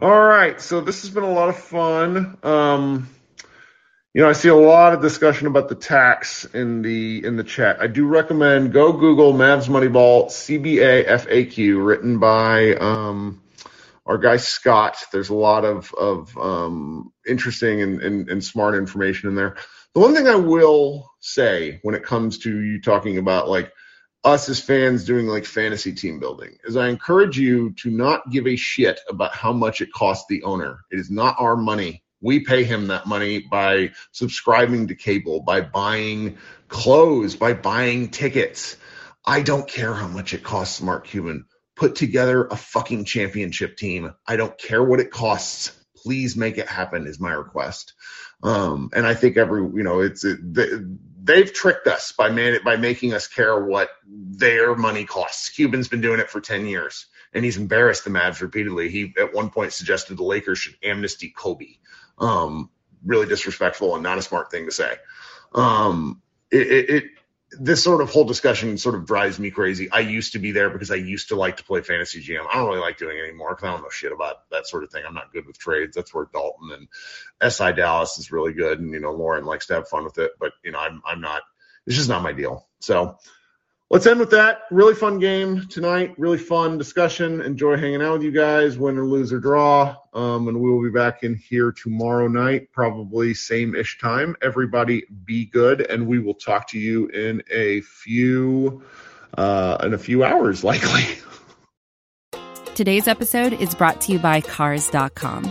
All right, so this has been a lot of fun. Um, You know, I see a lot of discussion about the tax in the in the chat. I do recommend go Google Mavs Moneyball CBA FAQ, written by um, our guy Scott. There's a lot of of um, interesting and, and, and smart information in there. The one thing I will say when it comes to you talking about like us as fans doing like fantasy team building is I encourage you to not give a shit about how much it costs the owner. It is not our money. We pay him that money by subscribing to cable, by buying clothes, by buying tickets. I don't care how much it costs Mark Cuban. Put together a fucking championship team. I don't care what it costs. Please make it happen is my request. Um, and I think every, you know, it's, it, they've tricked us by man, by making us care what their money costs. Cuban's been doing it for 10 years and he's embarrassed the Mavs repeatedly. He at one point suggested the Lakers should amnesty Kobe. Um, really disrespectful and not a smart thing to say. Um, it, it, it, this sort of whole discussion sort of drives me crazy. I used to be there because I used to like to play fantasy GM. I don't really like doing it anymore because I don't know shit about that sort of thing. I'm not good with trades. That's where Dalton and SI Dallas is really good, and you know Lauren likes to have fun with it, but you know I'm I'm not. It's just not my deal. So let's end with that. Really fun game tonight. Really fun discussion. Enjoy hanging out with you guys. Win or lose or draw. Um, and we will be back in here tomorrow night, probably same ish time. Everybody be good, and we will talk to you in a few uh, in a few hours, [laughs] likely. Today's episode is brought to you by Cars.com.